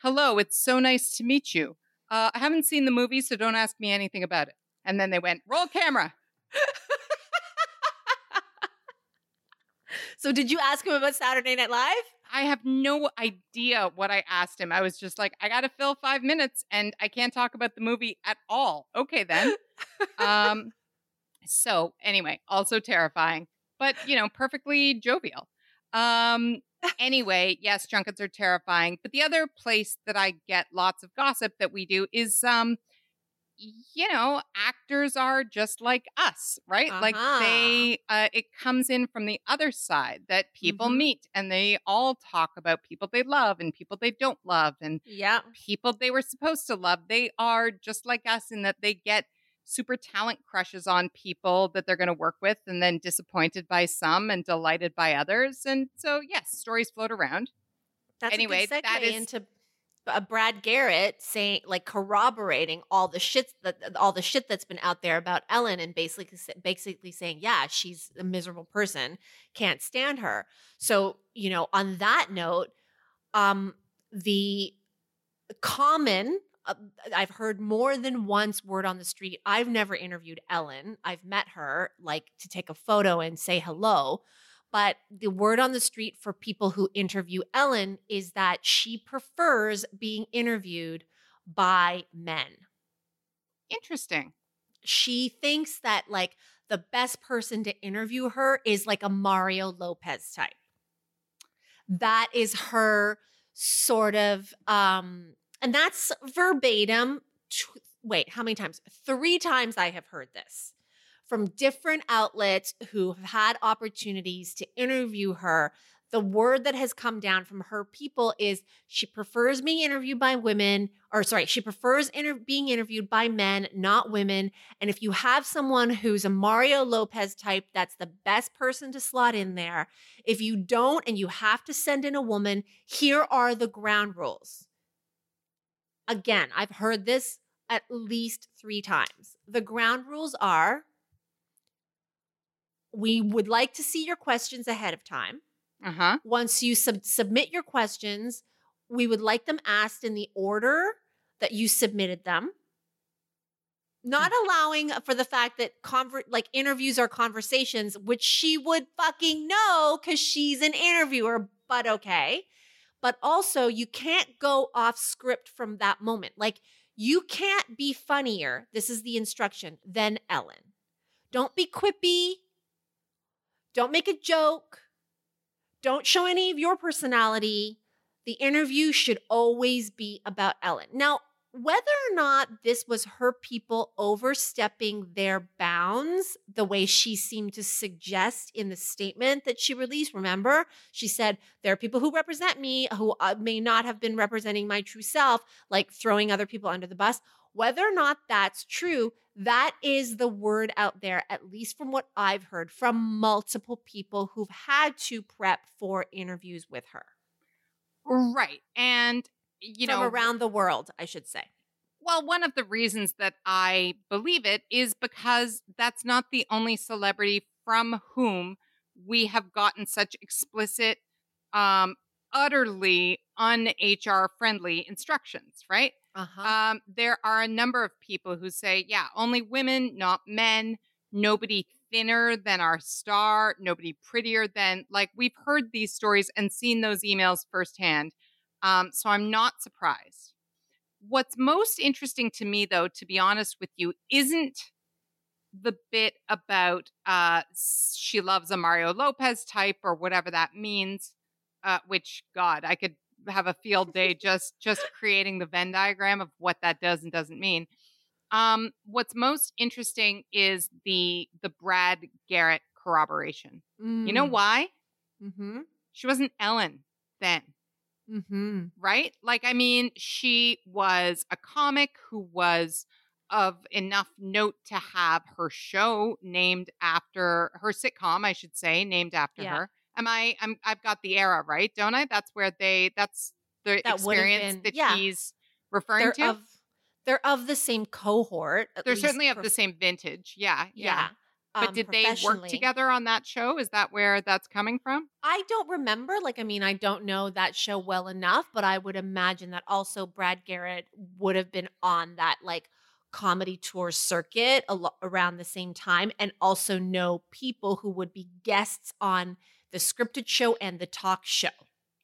Hello, it's so nice to meet you. Uh, I haven't seen the movie, so don't ask me anything about it. And then they went, Roll camera. So, did you ask him about Saturday Night Live? I have no idea what I asked him. I was just like, I got to fill five minutes and I can't talk about the movie at all. Okay, then. um, so, anyway, also terrifying, but, you know, perfectly jovial. Um, anyway, yes, junkets are terrifying. But the other place that I get lots of gossip that we do is, um, you know, actors are just like us, right? Like Uh-huh. they, uh, it comes in from the other side that people Mhm. meet and they all talk about people they love and people they don't love and Yeah. people they were supposed to love. They are just like us in that they get super talent crushes on people that they're going to work with and then disappointed by some and delighted by others. And so, yes, stories float around. That's Anyway, a that is- into uh, Brad Garrett saying, like, corroborating all the shit that all the shit that's been out there about Ellen, and basically, basically saying, yeah, she's a miserable person, can't stand her. So, you know, on that note, um, the common. Uh, I've heard more than once word on the street. I've never interviewed Ellen. I've met her like to take a photo and say hello. But the word on the street for people who interview Ellen is that she prefers being interviewed by men. Interesting. she thinks that like the best person to interview her is like a Mario Lopez type. That is her sort of um and that's verbatim wait, how many times? 3 times I have heard this from different outlets who have had opportunities to interview her the word that has come down from her people is she prefers being interviewed by women, or sorry, she prefers inter- being interviewed by men, not women. And if you have someone who's a Mario Lopez type, that's the best person to slot in there. If you don't and you have to send in a woman, here are the ground rules. Again, I've heard this at least three times. The ground rules are we would like to see your questions ahead of time. Uh-huh. Once you sub- submit your questions, we would like them asked in the order that you submitted them. Not allowing for the fact that conver- like interviews are conversations, which she would fucking know because she's an interviewer, but okay. But also, you can't go off script from that moment. Like, you can't be funnier, this is the instruction, than Ellen. Don't be quippy. Don't make a joke. Don't show any of your personality. The interview should always be about Ellen. Now, whether or not this was her people overstepping their bounds, the way she seemed to suggest in the statement that she released, remember, she said, There are people who represent me who uh, may not have been representing my true self, like throwing other people under the bus. Whether or not that's true, that is the word out there, at least from what I've heard from multiple people who've had to prep for interviews with her. Right. And, you from know, around the world, I should say. well, one of the reasons that I believe it is because that's not the only celebrity from whom we have gotten such explicit, um, utterly un HR friendly instructions, right? Uh-huh. Um, there are a number of people who say, yeah, only women, not men, nobody thinner than our star, nobody prettier than, like, we've heard these stories and seen those emails firsthand. Um, so I'm not surprised. What's most interesting to me, though, to be honest with you, isn't the bit about uh, she loves a Mario Lopez type or whatever that means. Uh, which God, I could have a field day just just creating the Venn diagram of what that does and doesn't mean. Um, what's most interesting is the the Brad Garrett corroboration. You know why? Mm-hmm. She wasn't Ellen then Mm-hmm. right? Like, I mean, she was a comic who was of enough note to have her show named after her sitcom, I should say, named after Yeah. her. Am I? I'm. I've got the era right, don't I? That's where they. That's the That experience been- that yeah. he's referring They're to. of they're of the same cohort. They're certainly of the same vintage. Yeah, yeah. Yeah. But um, did they work together on that show? Is that where that's coming from? I don't remember. Like, I mean, I don't know that show well enough, but I would imagine that also Brad Garrett would have been on that like comedy tour circuit a lo- around the same time, and also know people who would be guests on the scripted show and the talk show.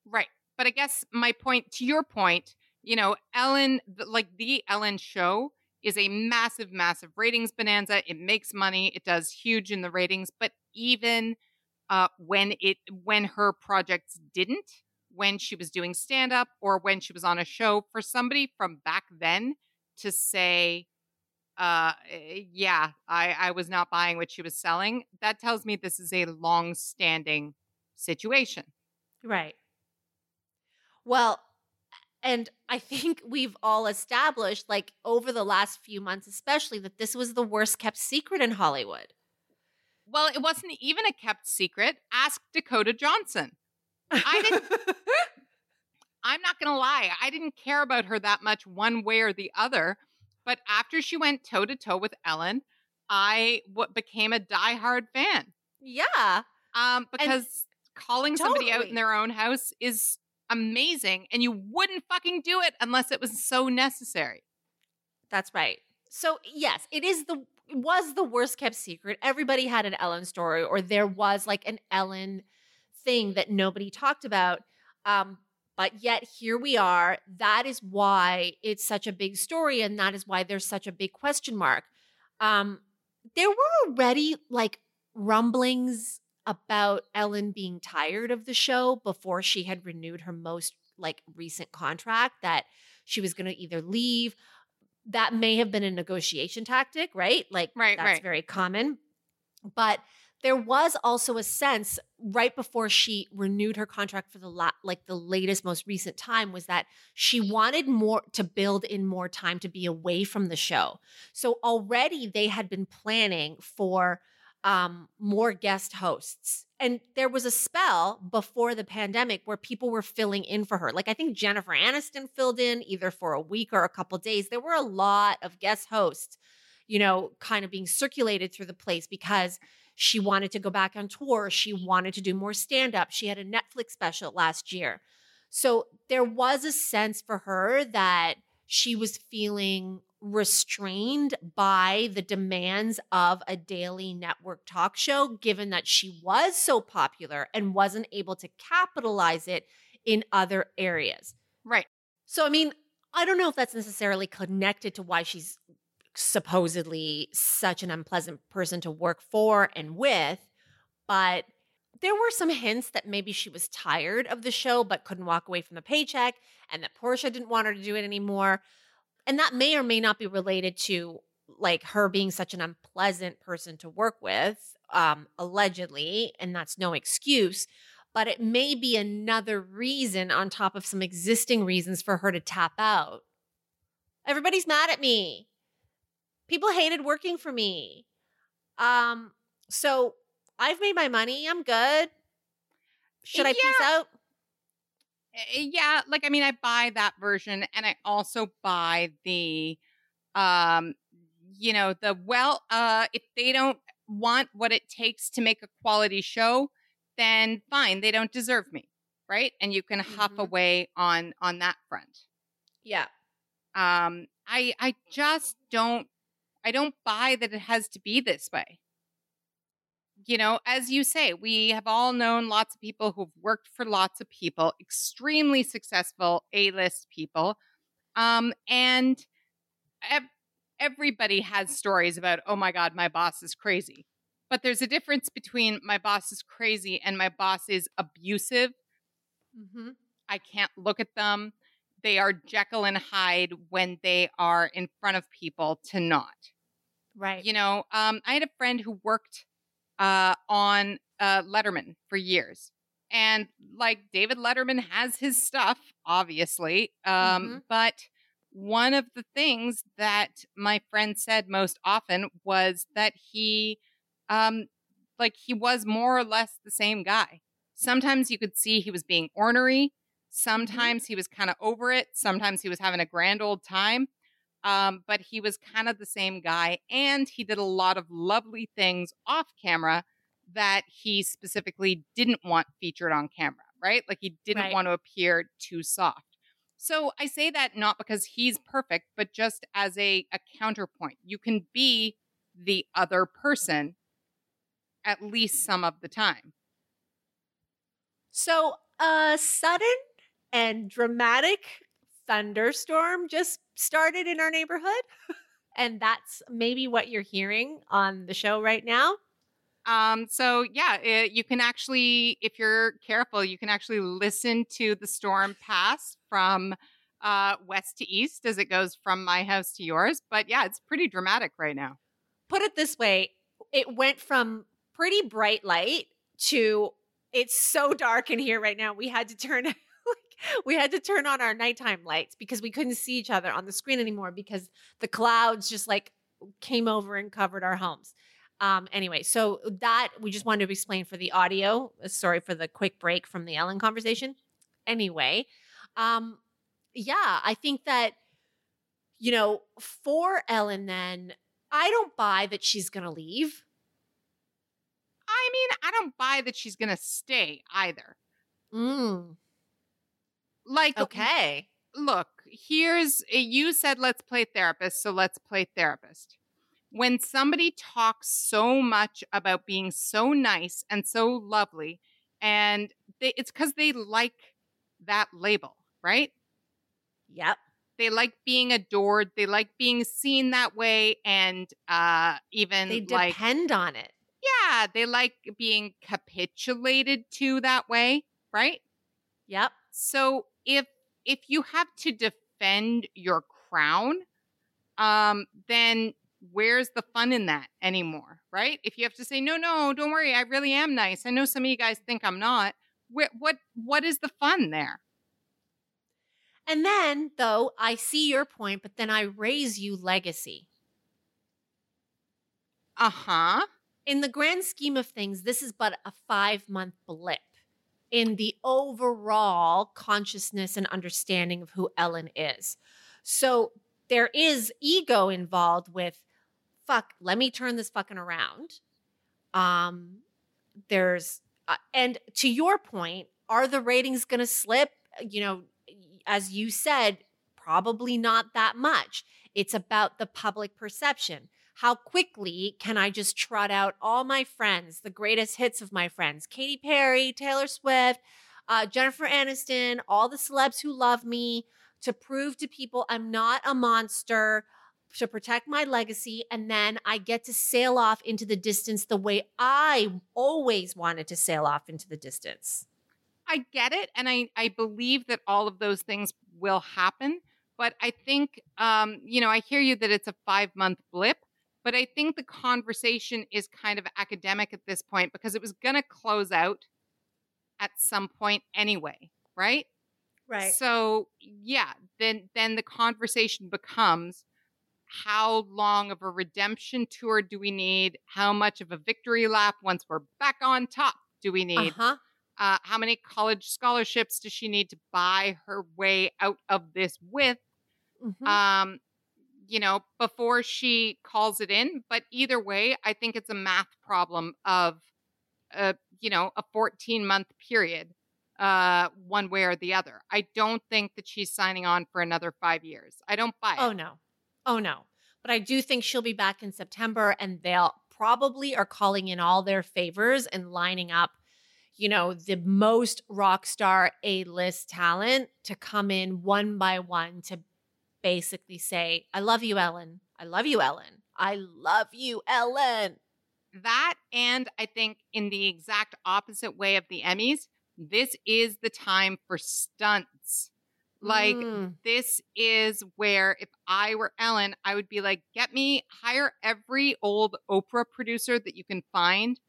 Right. But I guess my point to your point, you know, Ellen, like the Ellen show is a massive, massive ratings bonanza. It makes money. It does huge in the ratings. But even uh, when it, when her projects didn't, when she was doing stand up or when she was on a show, for somebody from back then to say, uh, eh, yeah, I, I was not buying what she was selling, that tells me this is a long standing situation. Right. Well, and I think we've all established, like over the last few months, especially, that this was the worst kept secret in Hollywood. Well, it wasn't even a kept secret. Ask Dakota Johnson. I didn't- I'm not going to lie. I didn't care about her that much one way or the other. But after she went toe to toe with Ellen, I w- became a diehard fan. yeah. Um, because calling somebody out in their own house is amazing. And you wouldn't fucking do it unless it was so necessary. That's right. So yes, it is the was the worst kept secret. Everybody had an Ellen story, or there was like an Ellen thing that nobody talked about. Um, but yet here we are. That is why it's such a big story, and that is why there's such a big question mark. Um, there were already like rumblings about Ellen being tired of the show before she had renewed her most like recent contract that she was going to either leave. That may have been a negotiation tactic, right? Like Right, that's right. very common. But there was also a sense right before she renewed her contract for the la- like the latest most recent time was that she wanted more to build in more time to be away from the show. So already they had been planning for um more guest hosts. And there was a spell before the pandemic where people were filling in for her. Like I think Jennifer Aniston filled in either for a week or a couple days. There were a lot of guest hosts, you know, kind of being circulated through the place because she wanted to go back on tour. She wanted to do more stand up. She had a Netflix special last year. So there was a sense for her that she was feeling restrained by the demands of a daily network talk show, given that she was so popular and wasn't able to capitalize it in other areas. Right. So, I mean, I don't know if that's necessarily connected to why she's supposedly such an unpleasant person to work for and with, but there were some hints that maybe she was tired of the show but couldn't walk away from the paycheck and that Portia didn't want her to do it anymore. And that may or may not be related to like her being such an unpleasant person to work with, um, allegedly, and that's no excuse. But it may be another reason on top of some existing reasons for her to tap out. Everybody's mad at me. People hated working for me. Um, so I've made my money. I'm good. Should I peace out? Uh, yeah like i mean i buy that version and i also buy the um you know the well uh if they don't want what it takes to make a quality show then fine they don't deserve me right and you can huff Mhm. away on on that front Yeah. um i i just don't i don't buy that it has to be this way you know as you say we have all known lots of people who've worked for lots of people extremely successful a-list people um and ev- everybody has stories about oh my god my boss is crazy but there's a difference between my boss is crazy and my boss is abusive Mm-hmm. I can't look at them. They are Jekyll and Hyde when they are in front of people to not. Right. You know, um, I had a friend who worked uh, on uh, Letterman for years. And like David Letterman has his stuff, obviously. Um, Mhm. But one of the things that my friend said most often was that he, um, like, he was more or less the same guy. Sometimes you could see he was being ornery. Sometimes he was kind of over it. Sometimes he was having a grand old time. Um, but he was kind of the same guy. And he did a lot of lovely things off camera that he specifically didn't want featured on camera, right? Like he didn't Right. want to appear too soft. So I say that not because he's perfect, but just as a, a counterpoint. You can be the other person at least some of the time. So, a sudden and dramatic thunderstorm just started in our neighborhood. and that's maybe what you're hearing on the show right now. Um, so yeah, it, you can actually, if you're careful, you can actually listen to the storm pass from uh, west to east as it goes from my house to yours. But yeah, it's pretty dramatic right now. Put it this way it went from pretty bright light to it's so dark in here right now. We had to turn. we had to turn on our nighttime lights because we couldn't see each other on the screen anymore because the clouds just like came over and covered our homes. Um, anyway, so that we just wanted to explain for the audio. uh, Sorry for the quick break from the Ellen conversation. Anyway, um, yeah, I think that, you know, for Ellen, then I don't buy that she's going to leave. I mean, I don't buy that she's going to stay either. Mm, Like, okay. look, here's you said let's play therapist, so let's play therapist. When somebody talks so much about being so nice and so lovely, and they, it's because they like that label, right? Yep. they like being adored. They like being seen that way, and uh, even They like depend on it. yeah, they like being capitulated to that way, right? Yep. So if if you have to defend your crown, um, then where's the fun in that anymore, right? If you have to say, no, no, don't worry, I really am nice. I know some of you guys think I'm not. What what what is the fun there? And then, though, I see your point, but then I raise you legacy. Uh huh. In the grand scheme of things, this is but a five month blip in the overall consciousness and understanding of who Ellen is. So there is ego involved with, fuck, let me turn this fucking around. Um, there's, uh, and to your point, are the ratings going to slip? You know, as you said, probably not that much. It's about the public perception. How quickly can I just trot out all my friends, the greatest hits of my friends? Katy Perry, Taylor Swift, uh, Jennifer Aniston, all the celebs who love me to prove to people I'm not a monster, to protect my legacy. And then I get to sail off into the distance the way I always wanted to sail off into the distance. I get it, and I I believe that all of those things will happen. But I think, um, you know, I hear you that it's a five month blip, but I think the conversation is kind of academic at this point because it was going to close out at some point anyway, right? Right. So yeah, then then the conversation becomes how long of a redemption tour do we need? How much of a victory lap once we're back on top do we need? Uh-huh. Uh, how many college scholarships does she need to buy her way out of this with? Mhm. Um, you know, before she calls it in. But either way, I think it's a math problem of, uh, you know, a 14 month period, uh, one way or the other. I don't think that she's signing on for another five years. I don't buy it. Oh no. Oh no. But I do think she'll be back in September and they'll probably are calling in all their favors and lining up, you know, the most rock star A-list talent to come in one by one to basically say, I love you, Ellen. I love you, Ellen. I love you, Ellen. That and I think in the exact opposite way of the Emmys, this is the time for stunts. Like Mm. this is where if I were Ellen, I would be like, get me hire every old Oprah producer that you can find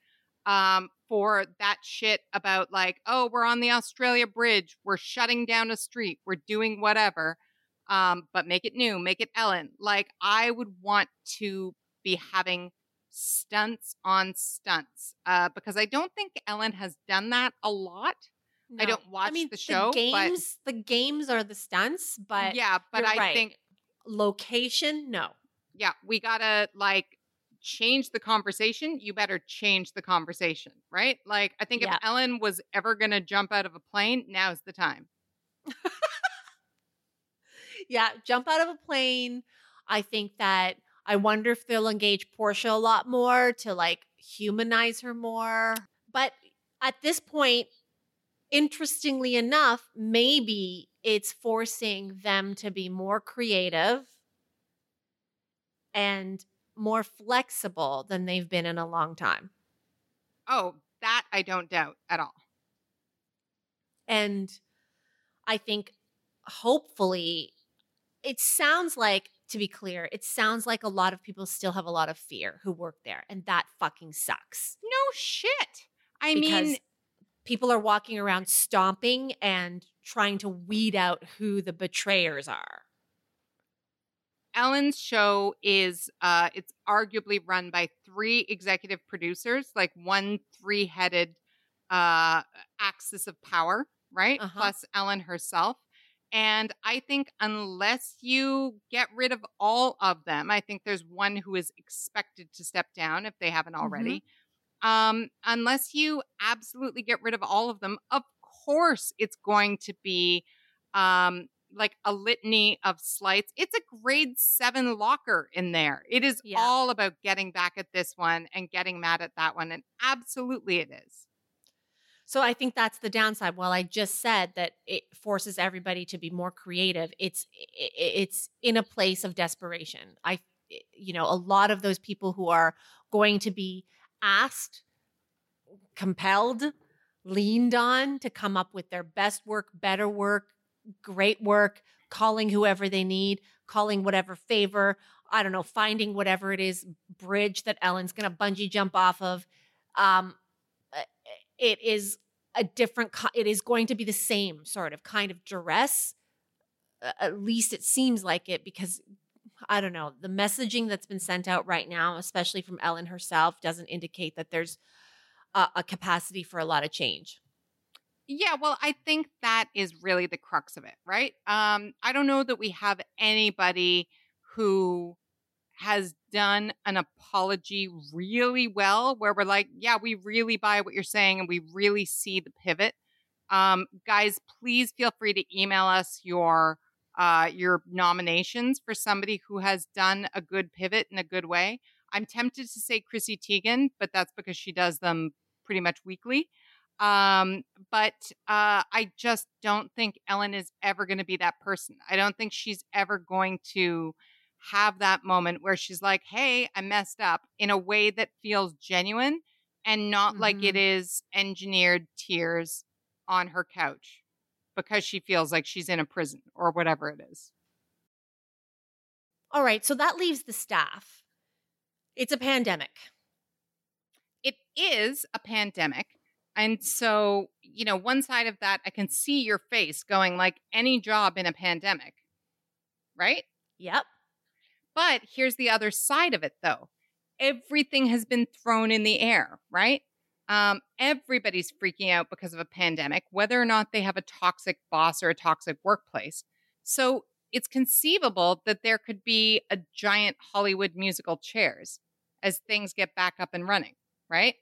um for that shit about like, oh, we're on the Australia Bridge, we're shutting down a street, we're doing whatever. Um, but make it new, make it Ellen. Like I would want to be having stunts on stunts uh, because I don't think Ellen has done that a lot. I don't watch I mean, the show, but- games, the games are the stunts, but yeah, but I right. think location, no. yeah, we gotta like change the conversation. You better change the conversation, right? Like I think Yeah. if Ellen was ever gonna jump out of a plane, now's the time. Yeah, jump out of a plane. I think that I wonder if they'll engage Portia a lot more to like humanize her more. But at this point, interestingly enough, maybe it's forcing them to be more creative and more flexible than they've been in a long time. Oh, that I don't doubt at all. And I think hopefully it sounds like, to be clear, it sounds like a lot of people still have a lot of fear who work there. And that fucking sucks. No shit. I because mean, people are walking around stomping and trying to weed out who the betrayers are. Ellen's show is uh it's arguably run by three executive producers, like one three-headed uh axis of power, right? Uh-huh. Plus Ellen herself. And I think unless you get rid of all of them, I think there's one who is expected to step down if they haven't already. Um, unless you absolutely get rid of all of them, of course it's going to be um like a litany of slights. It's a grade seven locker in there. It is Yeah. all about getting back at this one and getting mad at that one. And absolutely it is. So I think that's the downside. While I just said that it forces everybody to be more creative, it's it's in a place of desperation. I you know, a lot of those people who are going to be asked, compelled, leaned on to come up with their best work, better work, great work, calling whoever they need, calling whatever favor, I don't know, finding whatever it is bridge that Ellen's going to bungee jump off of. Um, it is a different it is going to be the same sort of kind of duress at least it seems like it because i don't know the messaging that's been sent out right now especially from ellen herself doesn't indicate that there's a, a capacity for a lot of change yeah, well, I think that is really the crux of it, right? Um, I don't know that we have anybody who has done an apology really well where we're like, yeah, we really buy what you're saying and we really see the pivot. Um, guys, please feel free to email us your uh, your nominations for somebody who has done a good pivot in a good way. I'm tempted to say Chrissy Teigen, but that's because she does them pretty much weekly. Um, but uh, I just don't think Ellen is ever going to be that person. I don't think she's ever going to have that moment where she's like, Hey, I messed up in a way that feels genuine and not mm-hmm. like it mm-hmm. engineered tears on her couch because she feels like she's in a prison or whatever it is. All right. So that leaves the staff. It's a pandemic. It is a pandemic. And so, you know, one side of that, I can see your face going like any job in a pandemic, right? Yep. But here's the other side of it, though everything has been thrown in the air, right? Um, everybody's freaking out because of a pandemic, whether or not they have a toxic boss or a toxic workplace. So it's conceivable that there could be a giant Hollywood musical chairs as things get back up and running, right?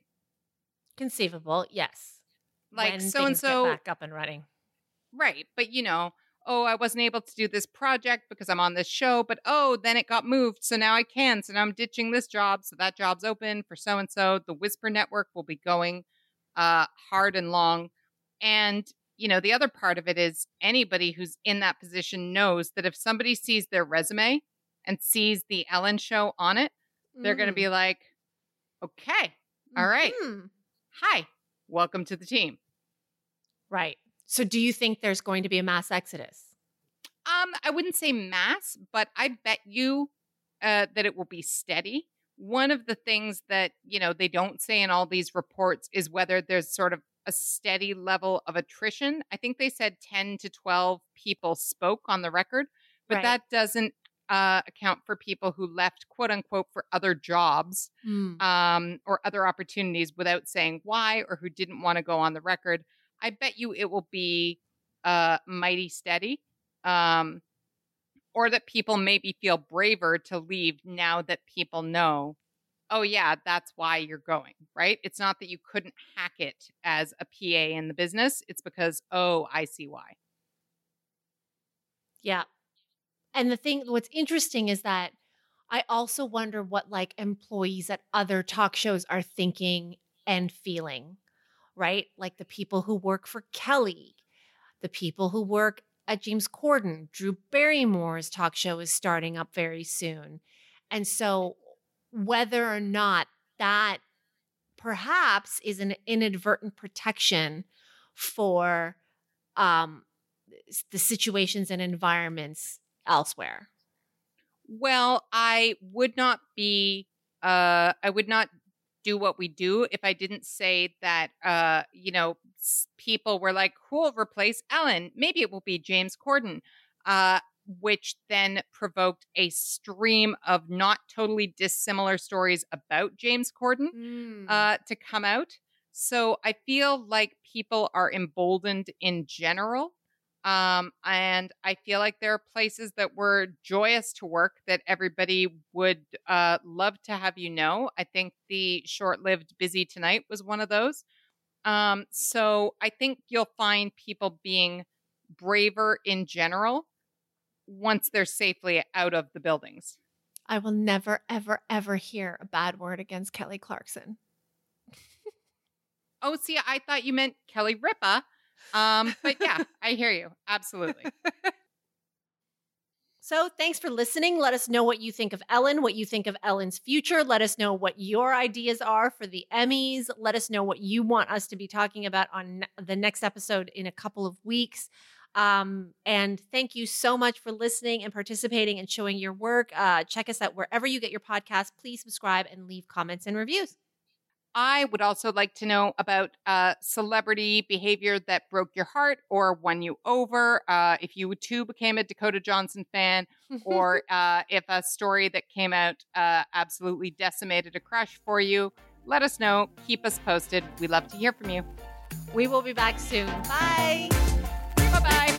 Conceivable, yes. Like so and so back up and running. Right. But you know, oh, I wasn't able to do this project because I'm on this show, but oh, then it got moved. So now I can. So now I'm ditching this job. So that job's open for so and so. The Whisper Network will be going uh, hard and long. And, you know, the other part of it is anybody who's in that position knows that if somebody sees their resume and sees the Ellen show on it, mm. they're going to be like, okay, all right. mm-hmm. Hi, welcome to the team. Right. So do you think there's going to be a mass exodus? Um, I wouldn't say mass, but I bet you uh, that it will be steady. One of the things that, you know, they don't say in all these reports is whether there's sort of a steady level of attrition. I think they said 10 to 12 people spoke on the record, but right. that doesn't uh, account for people who left, quote unquote, for other jobs mm. um, or other opportunities without saying why or who didn't want to go on the record. I bet you it will be uh, mighty steady. Um, or that people maybe feel braver to leave now that people know, oh, yeah, that's why you're going, right? It's not that you couldn't hack it as a PA in the business. It's because, oh, I see why. Yeah. And the thing, what's interesting is that I also wonder what like employees at other talk shows are thinking and feeling right? Like the people who work for Kelly, the people who work at James Corden. Drew Barrymore's talk show is starting up very soon. And so, whether or not that perhaps is an inadvertent protection for um, the situations and environments elsewhere. Well, I would not be, uh, I would not do what we do if I didn't say that, uh, you know, people were like, who will replace Ellen? Maybe it will be James Corden. Uh, which then provoked a stream of not totally dissimilar stories about James Corden mm. uh, to come out. So I feel like people are emboldened in general um, and I feel like there are places that were joyous to work that everybody would uh, love to have you know. I think the short lived Busy Tonight was one of those. Um, so I think you'll find people being braver in general once they're safely out of the buildings. I will never, ever, ever hear a bad word against Kelly Clarkson. Oh, see, I thought you meant Kelly Ripa. Um, but yeah, I hear you. Absolutely. So, thanks for listening. Let us know what you think of Ellen, what you think of Ellen's future. Let us know what your ideas are for the Emmys. Let us know what you want us to be talking about on the next episode in a couple of weeks. Um, and thank you so much for listening and participating and showing your work. Uh, check us out wherever you get your podcast. Please subscribe and leave comments and reviews. I would also like to know about uh, celebrity behavior that broke your heart or won you over. Uh, if you too became a Dakota Johnson fan, or uh, if a story that came out uh, absolutely decimated a crush for you, let us know. Keep us posted. We love to hear from you. We will be back soon. Bye. Bye bye.